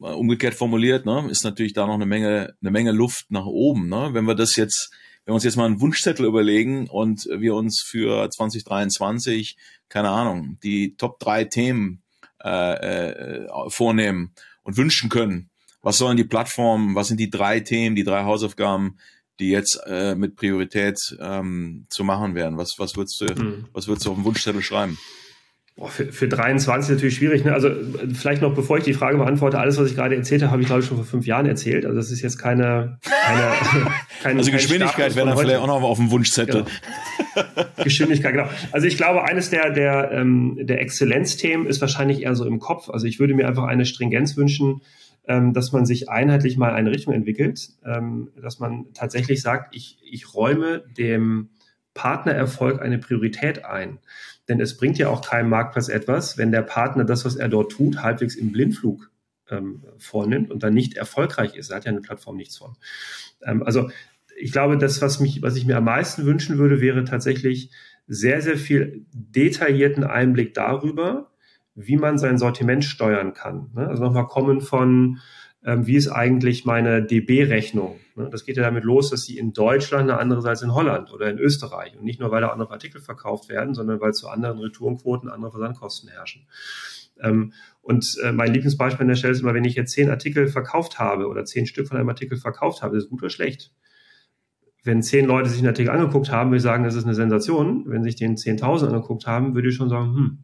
äh, umgekehrt formuliert, ne, ist natürlich da noch eine Menge, eine Menge Luft nach oben. Ne? Wenn wir das jetzt, wenn wir uns jetzt mal einen Wunschzettel überlegen und wir uns für 2023, keine Ahnung, die Top drei Themen äh, äh, vornehmen und wünschen können, was sollen die Plattformen, was sind die drei Themen, die drei Hausaufgaben, die jetzt äh, mit Priorität ähm, zu machen werden? Was, was würdest du, mhm. was würdest du auf dem Wunschzettel schreiben? Boah, für, für 23 natürlich schwierig. Ne? Also vielleicht noch, bevor ich die Frage beantworte, alles, was ich gerade erzählt habe, habe ich glaube ich schon vor fünf Jahren erzählt. Also das ist jetzt keine, keine, keine Also Geschwindigkeit wäre dann vielleicht auch noch auf dem Wunschzettel. Genau. Geschwindigkeit, genau. Also ich glaube, eines der der ähm, der Exzellenzthemen ist wahrscheinlich eher so im Kopf. Also ich würde mir einfach eine Stringenz wünschen, dass man sich einheitlich mal eine Richtung entwickelt, ähm, dass man tatsächlich sagt, ich, ich räume dem Partnererfolg eine Priorität ein. Denn es bringt ja auch keinem Marktplatz etwas, wenn der Partner das, was er dort tut, halbwegs im Blindflug ähm, vornimmt und dann nicht erfolgreich ist. Er hat ja eine Plattform nichts von. Ähm, also ich glaube, das, was mich, was ich mir am meisten wünschen würde, wäre tatsächlich sehr, sehr viel detaillierten Einblick darüber, wie man sein Sortiment steuern kann. Ne? Also nochmal kommen von, ähm, wie ist eigentlich meine DB-Rechnung? Ne? Das geht ja damit los, dass sie in Deutschland eine andere als in Holland oder in Österreich. Und nicht nur, weil da andere Artikel verkauft werden, sondern weil zu anderen Retourenquoten andere Versandkosten herrschen. Ähm, und äh, mein Lieblingsbeispiel an der Stelle ist immer, wenn ich jetzt zehn Artikel verkauft habe oder zehn Stück von einem Artikel verkauft habe, ist es gut oder schlecht? Wenn zehn Leute sich einen Artikel angeguckt haben, würde ich sagen, das ist eine Sensation. Wenn sich den 10.000 angeguckt haben, würde ich schon sagen, hm,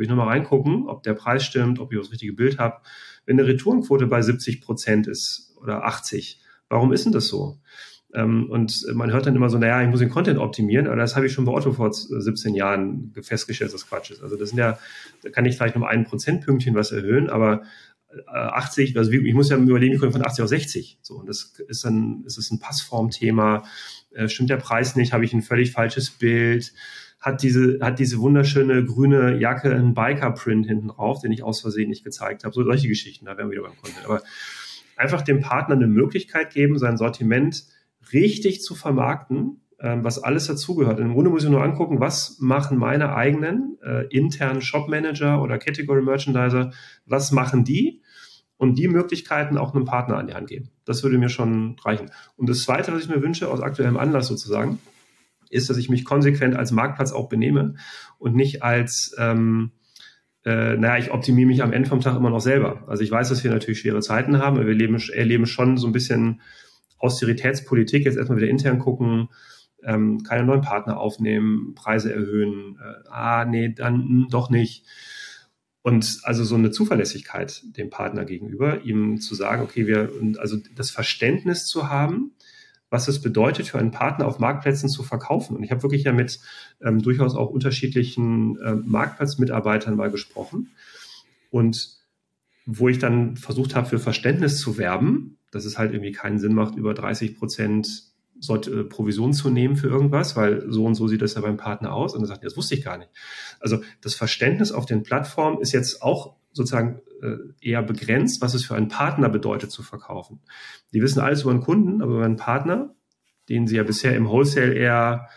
würde ich nochmal reingucken, ob der Preis stimmt, ob ich das richtige Bild habe. Wenn eine Retourenquote bei 70 Prozent ist oder 80, warum ist denn das so? Ähm, und man hört dann immer so, naja, ich muss den Content optimieren, aber das habe ich schon bei Otto vor 17 Jahren festgestellt, dass das Quatsch ist. Also das sind ja, da kann ich vielleicht noch ein Prozentpünktchen was erhöhen, aber 80, äh, also ich muss ja überlegen, ich komme von 80 auf 60. So, und das ist dann, ist es ein Passformthema, äh, stimmt der Preis nicht, habe ich ein völlig falsches Bild, hat diese, hat diese wunderschöne grüne Jacke einen Biker-Print hinten drauf, den ich aus Versehen nicht gezeigt habe. So solche Geschichten, da wären wir wieder beim Content. Aber einfach dem Partner eine Möglichkeit geben, sein Sortiment richtig zu vermarkten, ähm, was alles dazugehört. Im Grunde muss ich nur angucken, was machen meine eigenen äh, internen Shop-Manager oder Category Merchandiser, was machen die? Und die Möglichkeiten auch einem Partner an die Hand geben. Das würde mir schon reichen. Und das Zweite, was ich mir wünsche, aus aktuellem Anlass sozusagen, ist, dass ich mich konsequent als Marktplatz auch benehme und nicht als, ähm, äh, naja, ich optimiere mich am Ende vom Tag immer noch selber. Also ich weiß, dass wir natürlich schwere Zeiten haben, aber wir leben, erleben schon so ein bisschen Austeritätspolitik, jetzt erstmal wieder intern gucken, ähm, keine neuen Partner aufnehmen, Preise erhöhen, äh, ah, nee, dann mh, hm, doch nicht. Und also so eine Zuverlässigkeit dem Partner gegenüber, ihm zu sagen, okay, wir, also das Verständnis zu haben, was es bedeutet, für einen Partner auf Marktplätzen zu verkaufen. Und ich habe wirklich ja mit ähm, durchaus auch unterschiedlichen äh, Marktplatzmitarbeitern mal gesprochen. Und wo ich dann versucht habe, für Verständnis zu werben, dass es halt irgendwie keinen Sinn macht, über 30 Prozent sollte, äh, Provision zu nehmen für irgendwas, weil so und so sieht das ja beim Partner aus. Und er sagt, das wusste ich gar nicht. Also das Verständnis auf den Plattformen ist jetzt auch sozusagen äh, eher begrenzt, was es für einen Partner bedeutet zu verkaufen. Die wissen alles über einen Kunden, aber über einen Partner, den sie ja bisher im Wholesale eher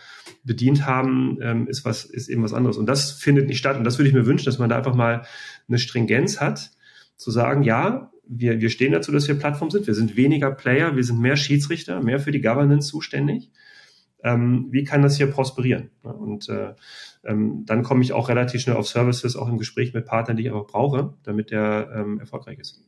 bedient haben, ähm, ist was, ist eben was anderes. Und das findet nicht statt. Und das würde ich mir wünschen, dass man da einfach mal eine Stringenz hat, zu sagen, ja, wir, wir stehen dazu, dass wir Plattform sind. Wir sind weniger Player, wir sind mehr Schiedsrichter, mehr für die Governance zuständig. Ähm, wie kann das hier prosperieren? Und äh, ähm, dann komme ich auch relativ schnell auf Services, auch im Gespräch mit Partnern, die ich einfach brauche, damit der ähm, erfolgreich ist.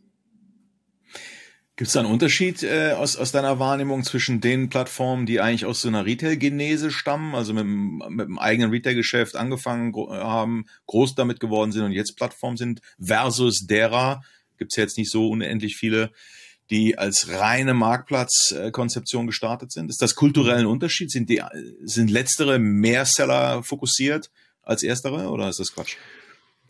Gibt es da einen Unterschied äh, aus, aus deiner Wahrnehmung zwischen den Plattformen, die eigentlich aus so einer Retail-Genese stammen, also mit, mit einem eigenen Retail-Geschäft angefangen gro haben, groß damit geworden sind und jetzt Plattform sind, versus derer, gibt es ja jetzt nicht so unendlich viele, die als reine Marktplatzkonzeption gestartet sind? Ist das kulturell ein Unterschied? Sind die, sind letztere mehr Seller fokussiert als erstere oder ist das Quatsch?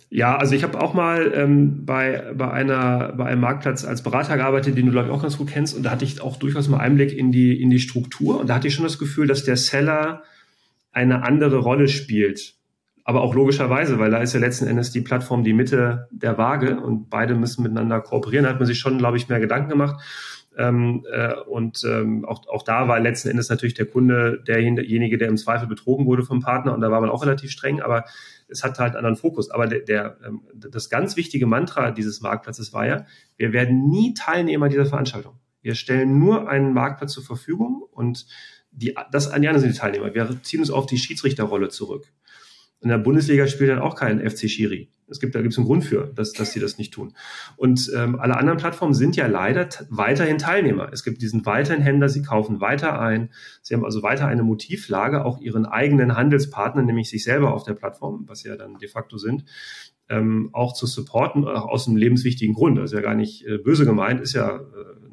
Ja, also ich habe auch mal ähm, bei, bei, einer, bei einem Marktplatz als Berater gearbeitet, den du, glaube ich, auch ganz gut kennst. Und da hatte ich auch durchaus mal Einblick in die, in die Struktur. Und da hatte ich schon das Gefühl, dass der Seller eine andere Rolle spielt. Aber auch logischerweise, weil da ist ja letzten Endes die Plattform die Mitte der Waage und beide müssen miteinander kooperieren. Da hat man sich schon, glaube ich, mehr Gedanken gemacht. Ähm, äh, und ähm, auch, auch da war letzten Endes natürlich der Kunde derjenige, der im Zweifel betrogen wurde vom Partner. Und da war man auch relativ streng. Aber es hat halt einen anderen Fokus. Aber der, der, ähm, das ganz wichtige Mantra dieses Marktplatzes war ja, wir werden nie Teilnehmer dieser Veranstaltung. Wir stellen nur einen Marktplatz zur Verfügung und die, das an sind die Teilnehmer. Wir ziehen uns auf die Schiedsrichterrolle zurück. In der Bundesliga spielt dann auch kein FC Schiri. Es gibt, da gibt es einen Grund für, dass, dass sie das nicht tun. Und ähm, alle anderen Plattformen sind ja leider weiterhin Teilnehmer. Es gibt diesen weiterhin Händler, sie kaufen weiter ein. Sie haben also weiter eine Motivlage, auch ihren eigenen Handelspartner, nämlich sich selber auf der Plattform, was sie ja dann de facto sind, ähm, auch zu supporten, auch aus einem lebenswichtigen Grund. Das ist ja gar nicht äh, böse gemeint, ist ja äh,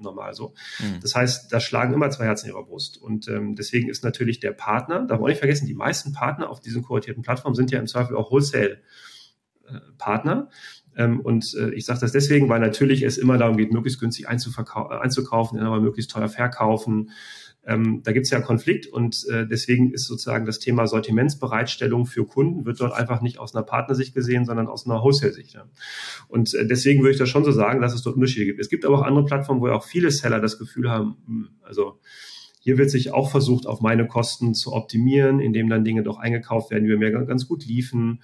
normal so. Mhm. Das heißt, da schlagen immer zwei Herzen in ihrer Brust. Und ähm, deswegen ist natürlich der Partner, darf man nicht vergessen, die meisten Partner auf diesen kuratierten Plattformen sind ja im Zweifel auch Wholesale-Partner. Ähm, und äh, ich sage das deswegen, weil natürlich es immer darum geht, möglichst günstig einzukaufen, dann aber möglichst teuer verkaufen. Ähm, da gibt es ja Konflikt und äh, deswegen ist sozusagen das Thema Sortimentsbereitstellung für Kunden wird dort einfach nicht aus einer Partnersicht gesehen, sondern aus einer Wholesale-Sicht. Ja. Und äh, deswegen würde ich das schon so sagen, dass es dort Unterschiede gibt. Es gibt aber auch andere Plattformen, wo ja auch viele Seller das Gefühl haben, hm, also hier wird sich auch versucht, auf meine Kosten zu optimieren, indem dann Dinge doch eingekauft werden, die mir ganz gut liefen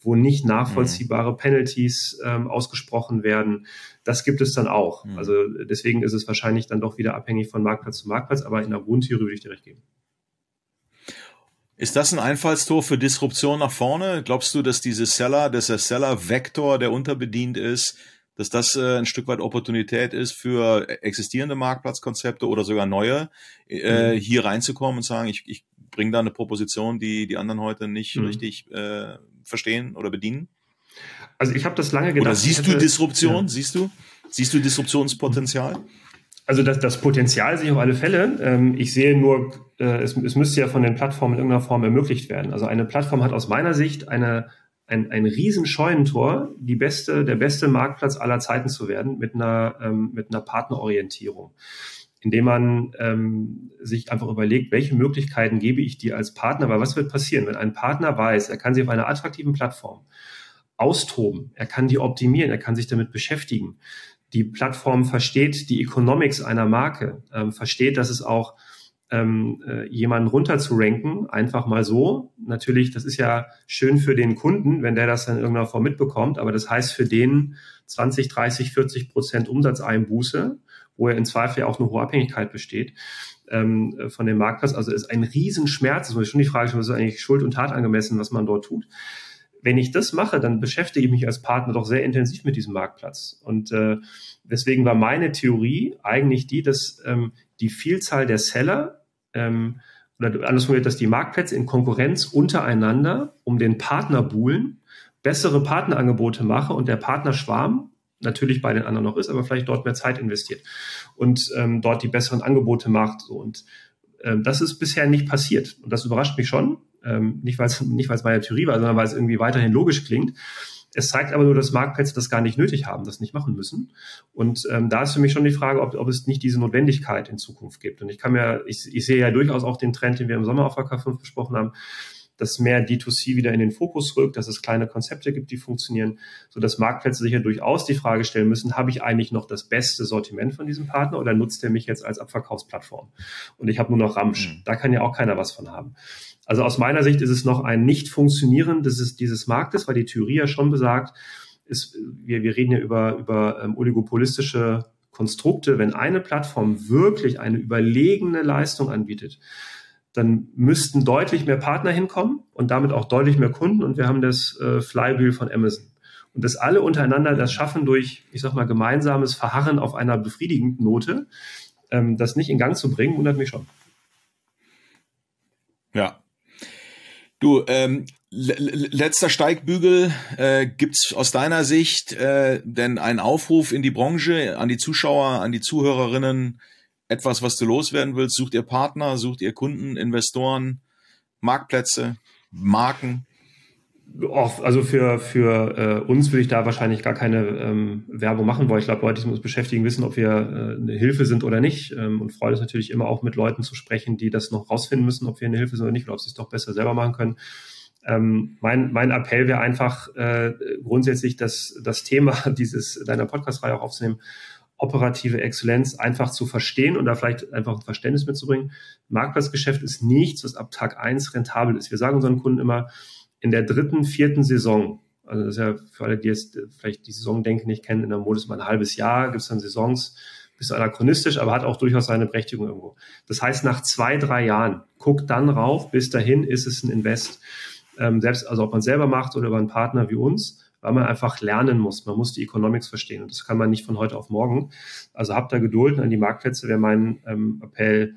wo nicht nachvollziehbare mhm. Penalties ähm, ausgesprochen werden. Das gibt es dann auch. Mhm. Also deswegen ist es wahrscheinlich dann doch wieder abhängig von Marktplatz zu Marktplatz, aber in der Grundtheorie würde ich dir recht geben. Ist das ein Einfallstor für Disruption nach vorne? Glaubst du, dass diese Seller, dass der Seller-Vektor, der unterbedient ist, dass das äh, ein Stück weit Opportunität ist für existierende Marktplatzkonzepte oder sogar neue, äh, mhm. hier reinzukommen und sagen, ich, ich bringe da eine Proposition, die die anderen heute nicht mhm. richtig äh, verstehen oder bedienen? Also ich habe das lange gedacht. Oder siehst du Disruption? Ja. Siehst du? Siehst du Disruptionspotenzial? Also das, das Potenzial sehe ich auf alle Fälle. Ähm, ich sehe nur, äh, es, es müsste ja von den Plattformen in irgendeiner Form ermöglicht werden. Also eine Plattform hat aus meiner Sicht eine, ein, ein riesen Scheunentor, die beste, der beste Marktplatz aller Zeiten zu werden mit einer, ähm, mit einer Partnerorientierung indem man ähm, sich einfach überlegt, welche Möglichkeiten gebe ich dir als Partner, weil was wird passieren, wenn ein Partner weiß, er kann sich auf einer attraktiven Plattform austoben, er kann die optimieren, er kann sich damit beschäftigen. Die Plattform versteht die Economics einer Marke, ähm, versteht, dass es auch ähm, äh, jemanden runter zu ranken, einfach mal so. Natürlich, das ist ja schön für den Kunden, wenn der das dann in irgendeiner Form mitbekommt, aber das heißt für den 20, 30, 40 Prozent Umsatzeinbuße wo ja in Zweifel ja auch eine hohe Abhängigkeit besteht ähm, von dem Marktplatz. Also ist ein Riesenschmerz. Das ist schon die Frage, was ist eigentlich Schuld und Tat angemessen, was man dort tut. Wenn ich das mache, dann beschäftige ich mich als Partner doch sehr intensiv mit diesem Marktplatz. Und äh, deswegen war meine Theorie eigentlich die, dass ähm, die Vielzahl der Seller ähm, oder anders formuliert, dass die Marktplätze in Konkurrenz untereinander um den Partner buhlen, bessere Partnerangebote mache und der Partnerschwarm natürlich bei den anderen noch ist, aber vielleicht dort mehr Zeit investiert und ähm, dort die besseren Angebote macht. So. Und ähm, das ist bisher nicht passiert. Und das überrascht mich schon. Ähm, nicht, weil es nicht weil's meine Theorie war, sondern weil es irgendwie weiterhin logisch klingt. Es zeigt aber nur, dass Marktplätze das gar nicht nötig haben, das nicht machen müssen. Und ähm, da ist für mich schon die Frage, ob, ob es nicht diese Notwendigkeit in Zukunft gibt. Und ich kann mir, ich, ich sehe ja durchaus auch den Trend, den wir im Sommer auf AK5 besprochen haben, dass mehr D2C wieder in den Fokus rückt, dass es kleine Konzepte gibt, die funktionieren, so dass Marktplätze sich ja durchaus die Frage stellen müssen, habe ich eigentlich noch das beste Sortiment von diesem Partner oder nutzt er mich jetzt als Abverkaufsplattform? Und ich habe nur noch Ramsch. Mhm. Da kann ja auch keiner was von haben. Also aus meiner Sicht ist es noch ein Nicht-Funktionieren dieses, dieses Marktes, weil die Theorie ja schon besagt, ist, wir, wir reden ja über, über ähm, oligopolistische Konstrukte. Wenn eine Plattform wirklich eine überlegene Leistung anbietet, dann müssten deutlich mehr Partner hinkommen und damit auch deutlich mehr Kunden. Und wir haben das äh, Flywheel von Amazon. Und dass alle untereinander das schaffen durch, ich sag mal, gemeinsames Verharren auf einer befriedigenden Note, ähm, das nicht in Gang zu bringen, wundert mich schon. Ja. Du, ähm, letzter Steigbügel, äh, gibt's aus deiner Sicht äh, denn einen Aufruf in die Branche, an die Zuschauer, an die Zuhörerinnen, etwas, was du loswerden willst? Sucht ihr Partner, sucht ihr Kunden, Investoren, Marktplätze, Marken? Also für, für äh, uns würde ich da wahrscheinlich gar keine ähm, Werbung machen, weil ich glaube, Leute, die uns beschäftigen, wissen, ob wir äh, eine Hilfe sind oder nicht. Ähm, und freue es natürlich immer auch mit Leuten zu sprechen, die das noch rausfinden müssen, ob wir eine Hilfe sind oder nicht, oder ob sie es doch besser selber machen können. Ähm, mein, mein Appell wäre einfach äh, grundsätzlich, dass das Thema dieses deiner Podcast-Reihe auch aufzunehmen, operative Exzellenz einfach zu verstehen und da vielleicht einfach ein Verständnis mitzubringen. Marktplatzgeschäft ist nichts, was ab Tag eins rentabel ist. Wir sagen unseren Kunden immer, in der dritten, vierten Saison, also das ist ja für alle, die jetzt vielleicht die Saison denken, nicht kennen, in der Mode ist mal ein halbes Jahr, gibt es dann Saisons, bisschen anachronistisch, aber hat auch durchaus seine Berechtigung irgendwo. Das heißt, nach zwei, drei Jahren, guckt dann rauf, bis dahin ist es ein Invest. Ähm, selbst, also ob man selber macht oder über einen Partner wie uns, weil man einfach lernen muss. Man muss die Economics verstehen und das kann man nicht von heute auf morgen. Also habt da Geduld an die Marktplätze wäre mein ähm, Appell,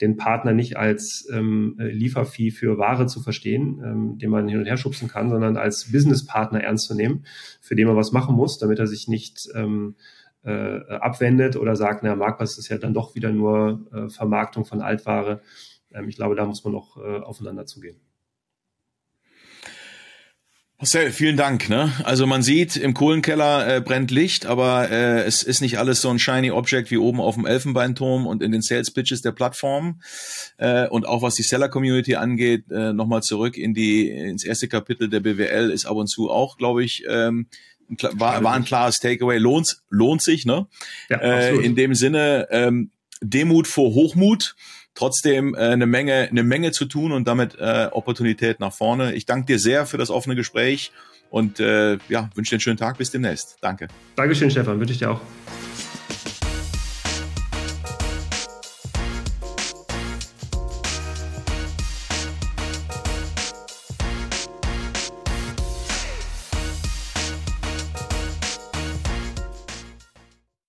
den Partner nicht als ähm, Liefervieh für Ware zu verstehen, ähm, den man hin und her schubsen kann, sondern als Businesspartner ernst zu nehmen, für den man was machen muss, damit er sich nicht ähm, äh, abwendet oder sagt, na, Marktplatz ist ja dann doch wieder nur äh, Vermarktung von Altware. Ähm, ich glaube, da muss man noch äh, aufeinander zugehen. Marcel, vielen Dank. Ne? Also man sieht, im Kohlenkeller äh, brennt Licht, aber äh, es ist nicht alles so ein shiny Object wie oben auf dem Elfenbeinturm und in den Sales Pitches der Plattform. Äh, und auch was die Seller Community angeht, äh, nochmal zurück in die ins erste Kapitel der BWL ist ab und zu auch, glaube ich, ähm, war, war ein klares Takeaway. Lohnt, lohnt sich, ne? Ja, äh, in dem Sinne ähm, Demut vor Hochmut trotzdem äh, eine Menge eine Menge zu tun und damit äh, Opportunität nach vorne. Ich danke dir sehr für das offene Gespräch und äh, ja, wünsche dir einen schönen Tag. Bis demnächst. Danke. Dankeschön, Stefan. Wünsche ich dir auch.